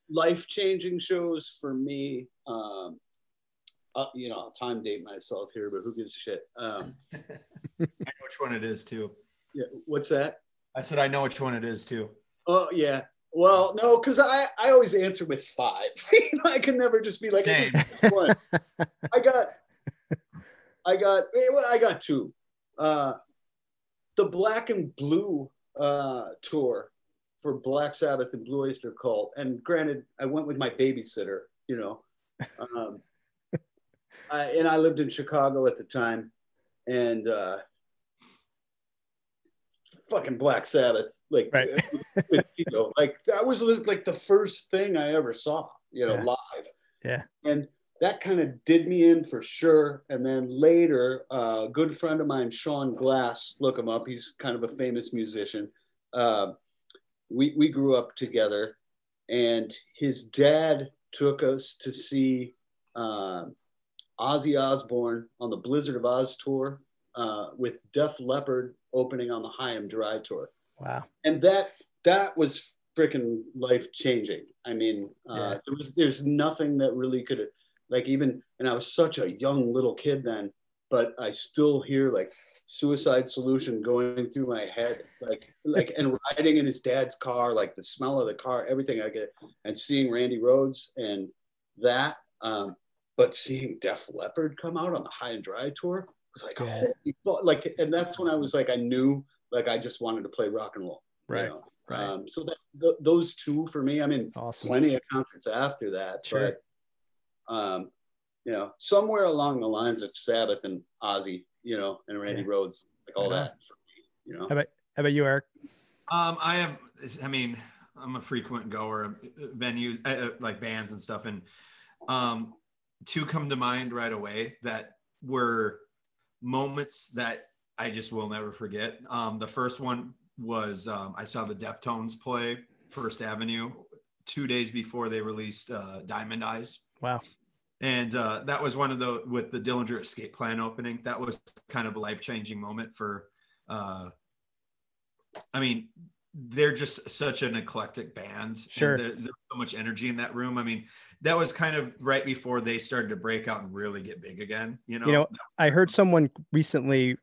life-changing shows for me um, uh, you know, I'll time date myself here, but who gives a shit? Um, I know which one it is too. Yeah, what's that? I said I know which one it is too. Oh yeah. Well, no, because I, I always answer with five. I can never just be like hey, one. I got I got I got two. Uh, the Black and Blue uh, tour for Black Sabbath and Blue Oyster Cult. And granted, I went with my babysitter, you know. Um, I, and I lived in Chicago at the time, and uh, fucking Black Sabbath, like right. with, you know, like that was like the first thing I ever saw, you know, yeah. live. Yeah, and that kind of did me in for sure. And then later, uh, a good friend of mine, Sean Glass, look him up. He's kind of a famous musician. Uh, we we grew up together, and his dad took us to see. Uh, Ozzy Osbourne on the Blizzard of Oz tour uh, with Def Leppard opening on the High and Dry tour. Wow. And that that was freaking life changing. I mean, uh, yeah. there was there's nothing that really could like even and I was such a young little kid then, but I still hear like suicide solution going through my head like like and riding in his dad's car like the smell of the car everything i get and seeing randy rhoads and that um but seeing Def Leppard come out on the High and Dry tour was like, yeah. holy, like, and that's when I was like, I knew like I just wanted to play rock and roll. you Right, know? right. Um, so that th- those two for me. I mean, Awesome. plenty of concerts after that, Sure. but um, you know, somewhere along the lines of Sabbath and Ozzy, you know, and Randy Yeah. Rhoads, like all that for me, you know. How about how about you, Eric? Um, I have, I mean, I'm a frequent goer of venues, uh, uh, like bands and stuff. And um, two come to mind right away that were moments that I just will never forget. Um, the first one was um, I saw the Deftones play First Avenue two days before they released uh, Diamond Eyes. Wow. And uh, that was one of the with the Dillinger Escape Plan opening. That was kind of a life changing moment for. Uh, I mean, they're just such an eclectic band. and Sure. there- there's so much energy in that room. I mean, that was kind of right before they started to break out and really get big again. You know. You know, I heard someone recently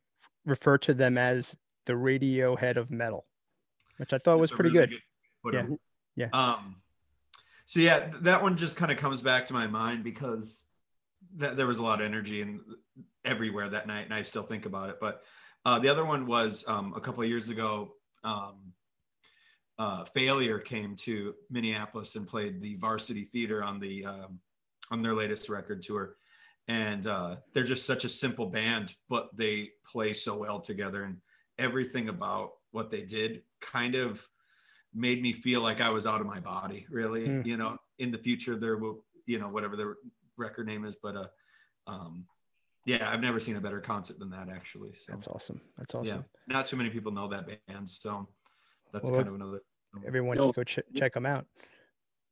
refer to them as the Radiohead of metal, which I thought was That's a pretty really good. put Yeah. Yeah. Um, so yeah, that one just kind of comes back to my mind because that there was a lot of energy and everywhere that night, and I still think about it. But uh, the other one was um, a couple of years ago. Um, uh, Failure came to Minneapolis and played the Varsity Theater on the um, on their latest record tour, and uh, they're just such a simple band, but they play so well together, and everything about what they did kind of made me feel like I was out of my body. Really, Hmm. you know, in the future there will, you know, whatever the record name is, but uh, um, yeah, I've never seen a better concert than that actually. So That's awesome. That's awesome. yeah, not too many people know that band, so that's Well, kind of another. Everyone No. should go ch- check them out.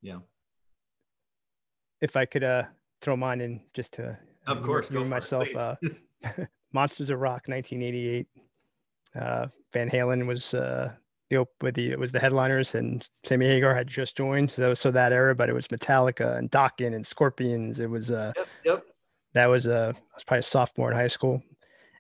Yeah. If I could uh, throw mine in just to Of course, me go for it, myself. Uh, Monsters of Rock, 1988. Uh, Van Halen was uh, the op- with the it was the headliners, and Sammy Hagar had just joined. So so that era, but it was Metallica and Dokken and Scorpions. It was uh, Yep, yep. that was uh, I was probably a sophomore in high school,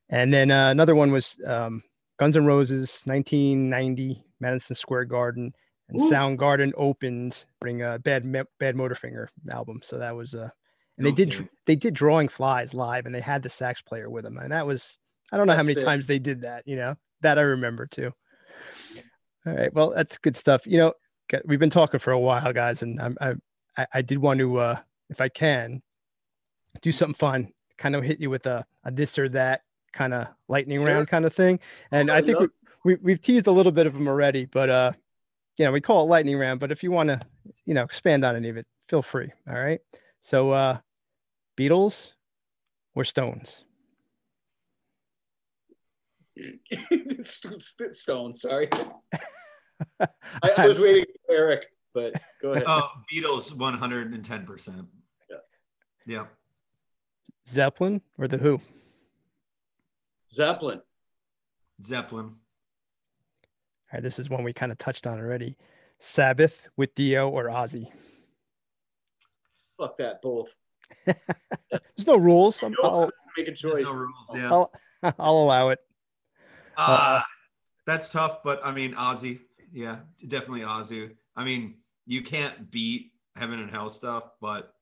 and then uh, another one was um, Guns N' Roses, 1990, Madison Square Garden, and Ooh. Soundgarden opened bring a Bad Bad Motorfinger album. So that was uh, and they did they did drawing flies live, and they had the sax player with them, and that was I don't know how many sick. times they did that. You know that I remember too. All right, well that's good stuff. You know, we've been talking for a while, guys, and I'm, I I, I did want to uh, if I can do something fun, kind of hit you with a, a this or that kind of lightning Sure. round kind of thing. And I think yep. we, we, we've teased a little bit of them already, but uh, you know, we call it lightning round. But if you want to, you know, expand on any of it, feel free. All right. So, uh, Beatles or Stones? Stone, sorry. I, I was waiting for Eric, but go ahead. Oh, Beatles, one hundred and ten percent. Yeah. Yeah. Zeppelin or the Who? Zeppelin. Zeppelin. All right, this is one we kind of touched on already. Sabbath with Dio or Ozzy? Fuck that, both. There's no rules. I'm, No, I'll, Make a choice. no rules. Yeah. I'll, I'll allow it. Uh, that's tough, but I mean, Ozzy. Yeah, definitely Ozzy. I mean, you can't beat Heaven and Hell stuff, but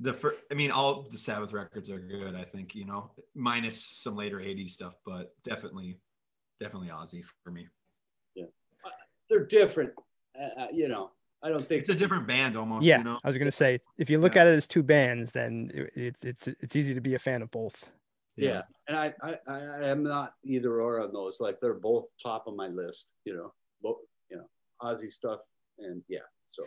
the first, I mean, all the Sabbath records are good. I think you know, minus some later '80s stuff, but definitely, definitely Ozzy for me. Yeah. They're different. Uh, uh, you know, I don't think It's a different band almost. Yeah, You know? I was gonna say if you look Yeah. at it as two bands, then it's it's it's easy to be a fan of both. yeah. And I, I, I I am not either or on those. Like they're both top of my list. You know, both. You know, Ozzy stuff, and yeah. So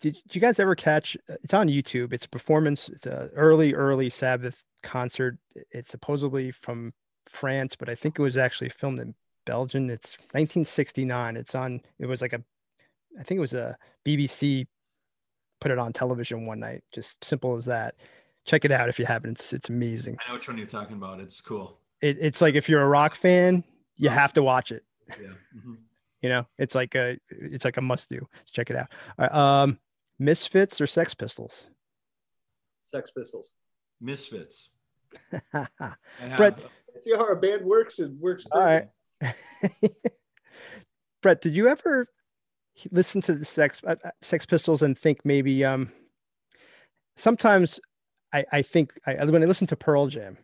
Did, did you guys ever catch? It's on YouTube. It's a performance. It's a early early Sabbath concert. It's supposedly from France, but I think it was actually filmed in Belgium. It's 1969. It's on. It was like a, I think it was a BBC put it on television one night. Just simple as that. Check it out if you haven't. It's it's amazing. I know which one you're talking about. It's cool. It, it's like if you're a rock fan, you have to watch it. Yeah. Mhm. You know, it's like a it's like a must do. Let's Check it out. All right, um, Misfits or Sex Pistols? Sex Pistols. Misfits. All I have, Brett- See how a band works. It works. right. Brett, did you ever listen to the Sex uh, uh, Sex Pistols and think maybe um sometimes I I think I when I listen to Pearl Jam,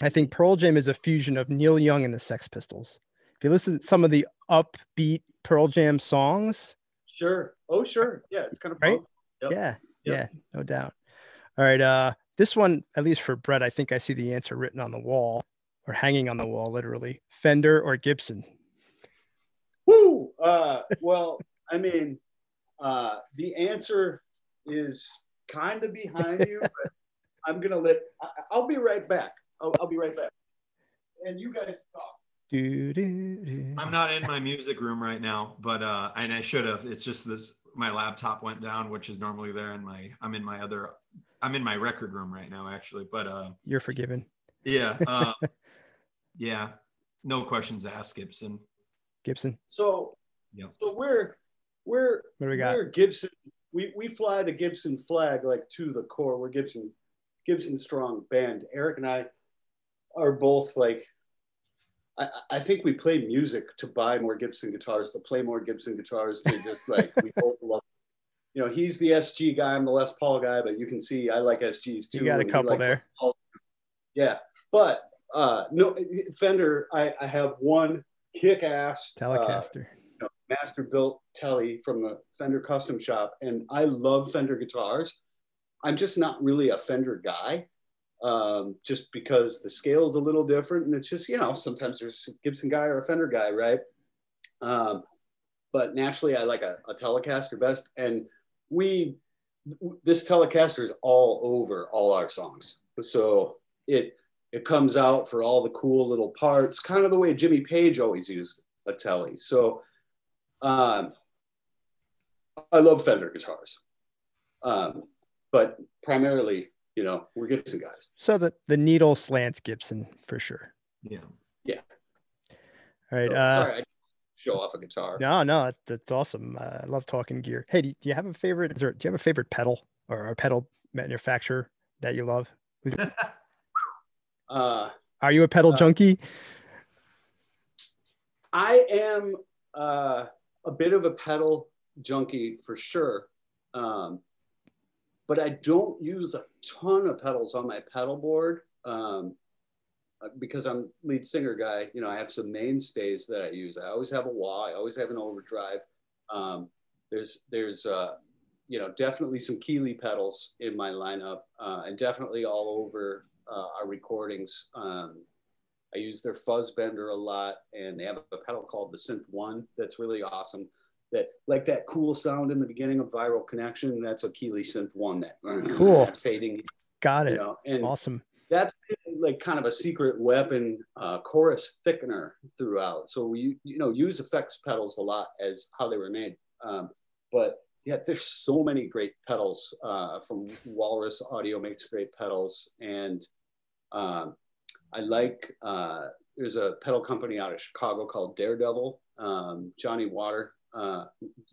I think Pearl Jam is a fusion of Neil Young and the Sex Pistols. If you listen to some of the upbeat Pearl Jam songs, Sure. Oh, sure. Yeah, it's kind of Right? Yep. yeah, Yep. yeah, no doubt. All right, uh, this one, at least for Brett, I think I see the answer written on the wall or hanging on the wall, literally. Fender or Gibson? Woo! Uh, well, I mean, uh, the answer is kind of behind you, but I'm gonna let. I, I'll be right back. I'll, I'll be right back. And you guys talk. Do, do, do. I'm not in my music room right now, but uh, and I should have. It's just this. My laptop went down, which is normally there, and my I'm in my other. I'm in my record room right now, actually. But uh, You're forgiven. yeah, uh, yeah. No questions asked, Gibson. Gibson, So, yeah. so we're we're what do we got? we're Gibson. We we fly the Gibson flag like to the core. We're Gibson Gibson strong band. Eric and I are both like. I, I think we play music to buy more Gibson guitars, to play more Gibson guitars, to just like we both love. You know, he's the SG guy. I'm the Les Paul guy, but you can see I like SGs too. You got a couple there. Yeah, but uh no Fender. I, I have one kick-ass uh, Telecaster. you know, master built telly from the Fender custom shop, and I love Fender guitars. I'm just not really a Fender guy, um, just because the scale is a little different, and it's just you know sometimes there's a Gibson guy or a Fender guy, right? Um, but naturally, I like a, a Telecaster best, and we this Telecaster is all over all our songs, so it it comes out for all the cool little parts, kind of the way Jimmy Page always used a telly. So um, I love Fender guitars, um, but primarily, you know, we're Gibson guys. So the, the needle slants Gibson for sure. Yeah. Yeah. All right. So, Uh, sorry, I show off a guitar. no, no, that- that's awesome. Uh, I love talking gear. Hey, do, do you have a favorite? Is there, do you have a favorite pedal or a pedal manufacturer that you love? Uh, Are you a pedal Uh, junkie? I am uh, a bit of a pedal junkie for sure, um, but I don't use a ton of pedals on my pedal board um, because I'm lead singer guy. You know, I have some mainstays that I use. I always have a wah. I always have an overdrive. Um, there's there's uh, you know definitely some Keeley pedals in my lineup, uh, and definitely all over uh, our recordings. Um, I use their fuzz bender a lot, and they have a pedal called the Synth One that's really awesome. That like that cool sound in the beginning of Viral Connection. That's a Keeley Synth One. That Cool. that fading, Got you it. know, and Awesome. that's like kind of a secret weapon uh, chorus thickener throughout. So we you know use effects pedals a lot as how they were made. Um, but yeah, there's so many great pedals uh, from Walrus Audio makes great pedals, and um, I like uh, there's a pedal company out of Chicago called Daredevil. Um, Johnny Water, uh,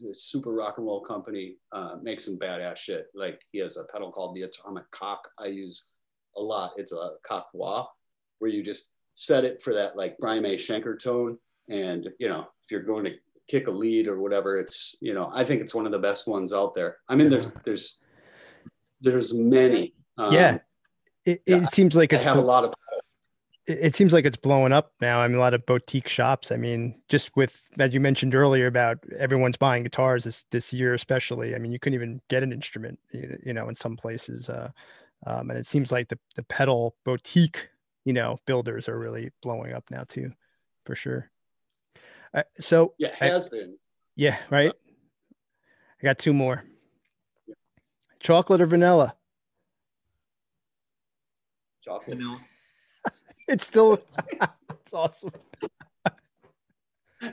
a super rock and roll company, uh, makes some badass shit. Like he has a pedal called the Atomic Cock. I use a lot. It's a cock wah, where you just set it for that like Brian May Schenker tone, and you know if you're going to kick a lead or whatever, it's you know I think it's one of the best ones out there. I mean, there's there's there's many. Um, yeah. It, yeah, it seems like I it's have a lot of it it seems like it's blowing up now. I mean, a lot of boutique shops. I mean, just with as you mentioned earlier about everyone's buying guitars this this year, especially. I mean, you couldn't even get an instrument, you you know, in some places. Uh, um, and it seems like the the pedal boutique, you know, builders are really blowing up now too, for sure. Uh, so yeah I- has been. yeah, right. I got two more. Chocolate or vanilla? Chocolate. You know, It's still it's awesome. I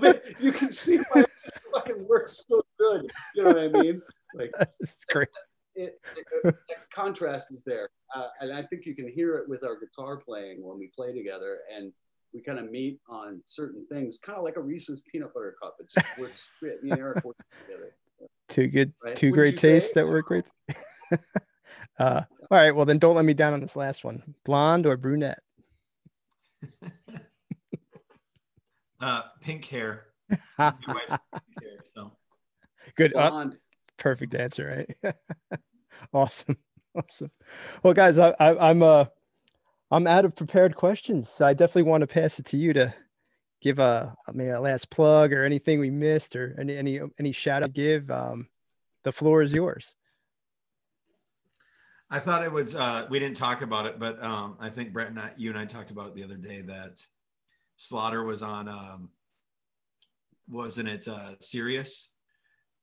mean, you can see why it fucking works so good. You know what I mean? Like It's great. it, it, the contrast is there, uh, and I think you can hear it with our guitar playing when we play together, and we kind of meet on certain things, kind of like a Reese's peanut butter cup. It just works great. Me and Eric work together. Two good, Right. two Wouldn't great you say? that work great. uh, all right, well then don't let me down on this last one. Blonde or brunette? uh, pink hair. Pink hair, so Good, uh, perfect answer, right? awesome, awesome. Well, guys, I, I, I'm uh, I'm out of prepared questions, so I definitely want to pass it to you to give a, I mean, a last plug or anything we missed or any any any shout out give. Um, the floor is yours. I thought it was. Uh, we didn't talk about it, but um, I think Brett and I, you and I talked about it the other day that Slaughter was on. Um, wasn't it uh, Sirius?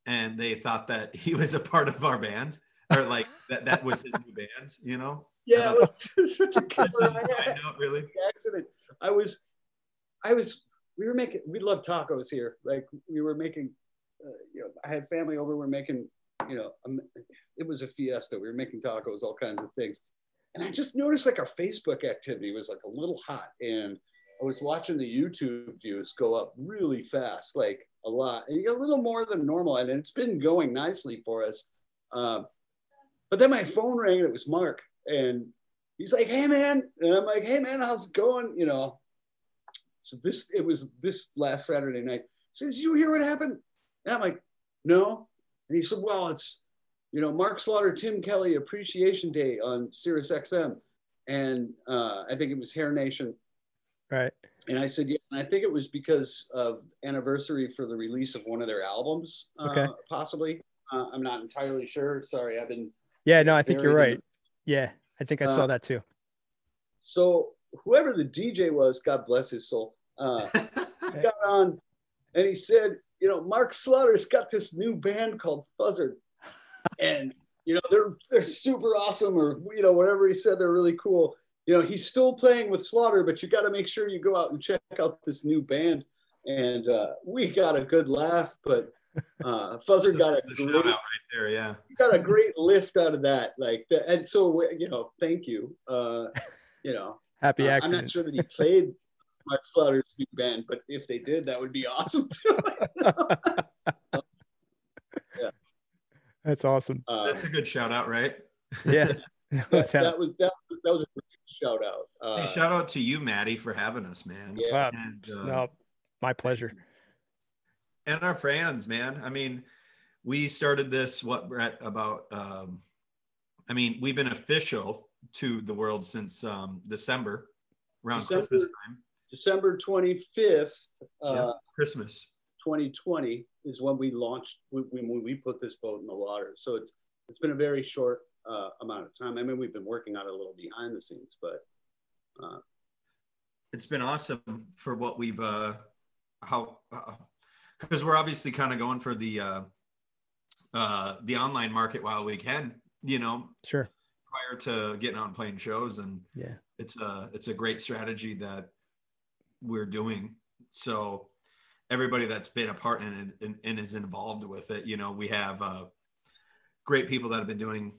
And they thought that he was a part of our band, or like that that was his new band. You know? Yeah, Uh, it was such a good a side really. accident. I was, I was. We were making. We love tacos here. Like we were making. Uh, you know, I had family over. We're making. You know, um, it was a fiesta. We were making tacos, all kinds of things, and I just noticed like our Facebook activity was like a little hot, and I was watching the YouTube views go up really fast, like a lot, a little more than normal, and it's been going nicely for us. Um, but then my phone rang, and it was Mark, and he's like, "Hey man," and I'm like, "Hey man, how's it going?" You know. So this it was this last Saturday night. Said, "Did you hear what happened?" And I'm like, "No." And he said, "Well, it's you know Mark Slaughter, Tim Kelly Appreciation Day on Sirius XM, and uh, I think it was Hair Nation." Right. And I said, "Yeah." And I think it was because of anniversary for the release of one of their albums, uh, possibly. Uh, I'm not entirely sure. Sorry, I've been Yeah, no, I think you're right. Yeah, I think I saw Uh, that too. So whoever the DJ was, God bless his soul, uh, got on and he said, you know, Mark Slaughter's got this new band called Fuzzard. And, you know, they're they're super awesome, or you know, whatever he said, they're really cool. You know, he's still playing with Slaughter, but you got to make sure you go out and check out this new band. And uh, we got a good laugh, but uh, Fuzzard got a great, right there. Yeah. got a great lift out of that. Like, and so you know, thank you. Uh, you know, Happy uh, I'm not sure that he played Mark Slaughter's new band, but if they did, that would be awesome too. Yeah. That's awesome. Uh, That's a good shout out, right? Yeah. that, that was that, that was a great shout out. Uh, hey, shout out to you, Maddie, for having us, man. Yeah. wow. And, uh, no, my pleasure. and our fans, man. I mean, we started this what Brett about. Um, I mean, we've been official to the world since um, December, around December. Christmas time. December 25th, uh, Yeah. Christmas. 2020 is when we launched when, when we put this boat in the water. So it's it's been a very short uh, amount of time. I mean, we've been working on it a little behind the scenes, but uh, It's been awesome for what we've uh, how because we're obviously kind of going for the uh, uh, the online market while we can, you know, Sure. prior to getting on and playing shows and Yeah. it's a it's a great strategy that we're doing. So everybody that's been a part in it and, and is involved with it you know we have uh, great people that have been doing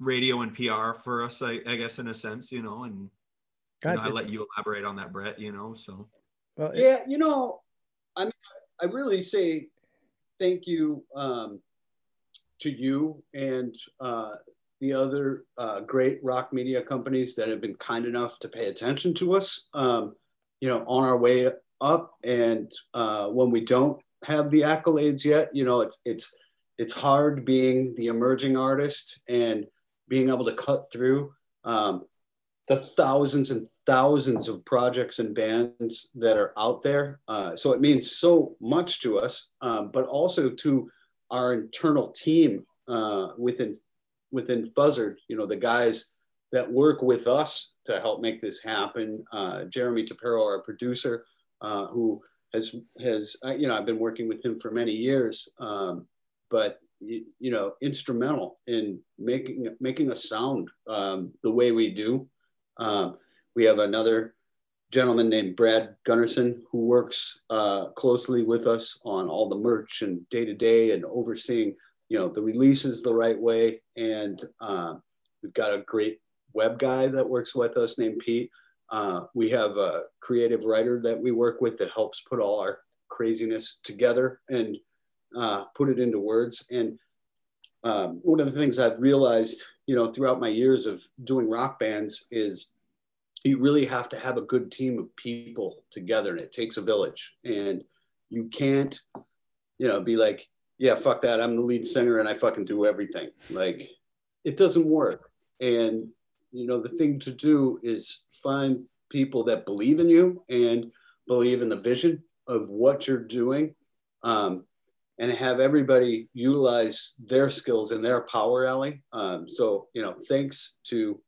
radio and pr for us i, I guess in a sense you know and you know, i let you elaborate on that brett you know so. Well, yeah, you know, I mean, I really say thank you um, to you and uh, the other uh, great rock media companies that have been kind enough to pay attention to us. Um, you know, on our way up, and uh, when we don't have the accolades yet, you know, it's it's it's hard being the emerging artist and being able to cut through. Um, the thousands and thousands of projects and bands that are out there. Uh, so it means so much to us, um, but also to our internal team uh, within within Fuzzard. You know, the guys that work with us to help make this happen. Uh, Jeremy Tapero, our producer, uh, who has has uh, you know I've been working with him for many years, um, but you, you know instrumental in making making us sound um, the way we do. Um, we have another gentleman named Brad Gunnerson who works uh, closely with us on all the merch and day to day and overseeing, you know, the releases the right way. And uh, we've got a great web guy that works with us named Pete. Uh, we have a creative writer that we work with that helps put all our craziness together and uh, put it into words. And um, one of the things I've realized, you know, throughout my years of doing rock bands is you really have to have a good team of people together and it takes a village. And you can't, you know, be like, yeah, fuck that. I'm the lead singer and I fucking do everything. Like it doesn't work. And you know, the thing to do is find people that believe in you and believe in the vision of what you're doing. Um, and have everybody utilize their skills and their power alley. Um, so, you know, thanks to,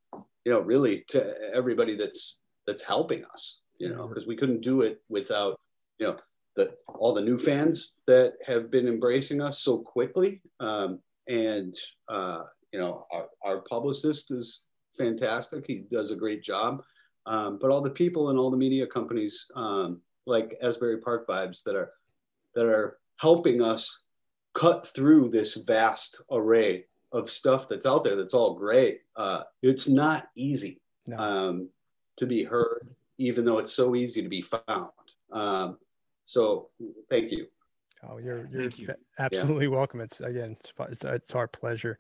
you know, really to everybody that's that's helping us, you know, because we couldn't do it without, you know, the all the new fans that have been embracing us so quickly. Um, and uh, you know, our, our publicist is fantastic. He does a great job. Um, but all the people and all the media companies um, like Asbury Park Vibes that are that are helping us cut through this vast array of stuff that's out there that's all great. Uh, it's not easy no. um, to be heard, even though it's so easy to be found. Um, so thank you. Oh, you're, you're you. absolutely yeah. welcome. It's again, it's, it's our pleasure.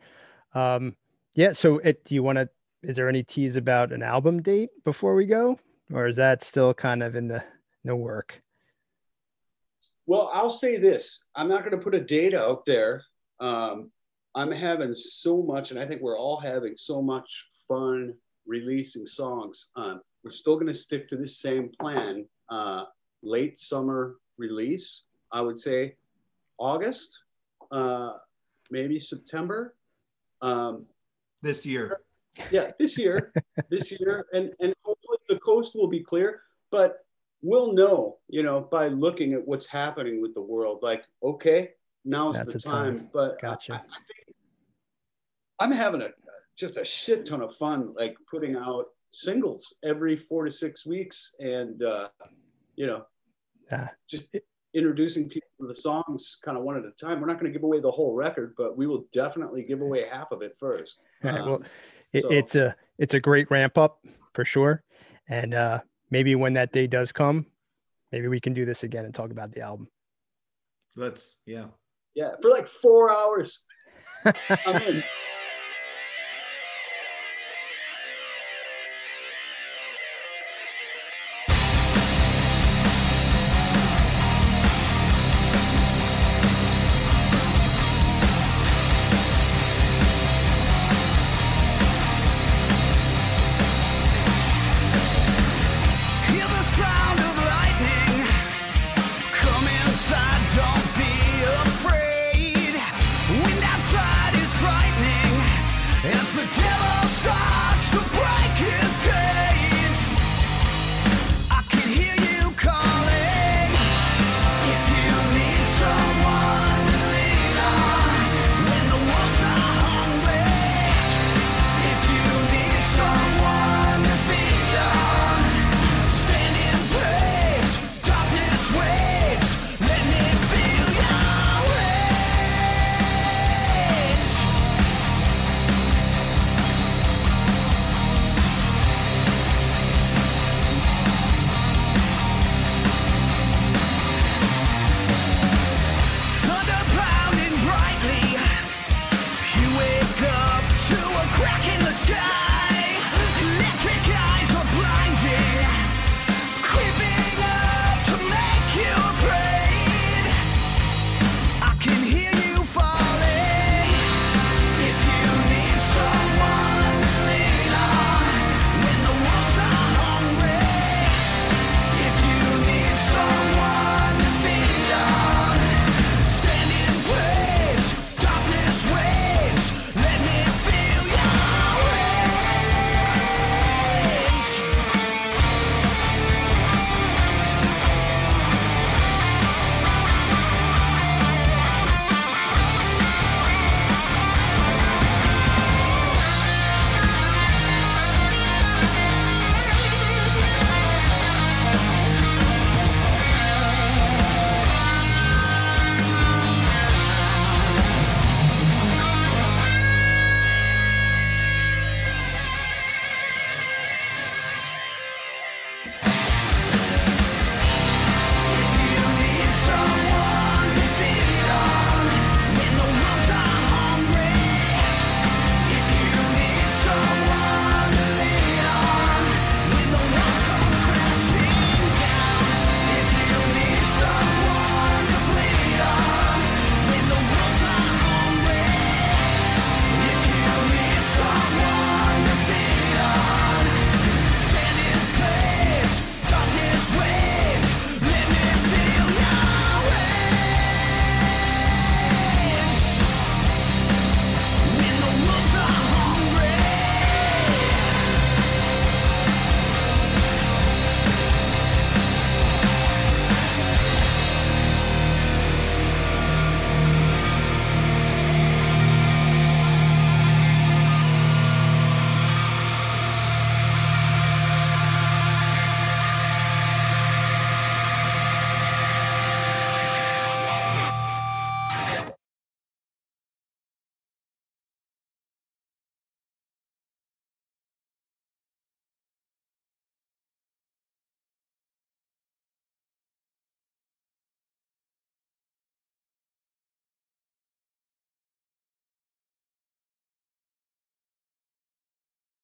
Um, yeah. So it, do you want to, is there any tease about an album date before we go? Or is that still kind of in the, no work? Well, I'll say this. I'm not going to put a date out there. Um, I'm having so much, and I think we're all having so much fun releasing songs. Um, we're still going to stick to the same plan. Uh, late summer release, I would say August, uh, maybe September. Um, this year. Yeah, this year, this year, and and hopefully the coast will be clear. But we'll know, you know, by looking at what's happening with the world. Like, okay, now's That's the time. time. But gotcha. I, am having a just a shit ton of fun, like putting out singles every four to six weeks, and uh, you know, yeah. just introducing people to the songs kind of one at a time. We're not going to give away the whole record, but we will definitely give away half of it first. Um, well, it, so. it's a it's a great ramp up for sure, and uh, maybe when that day does come, maybe we can do this again and talk about the album. Let's, yeah. Yeah, for like four hours.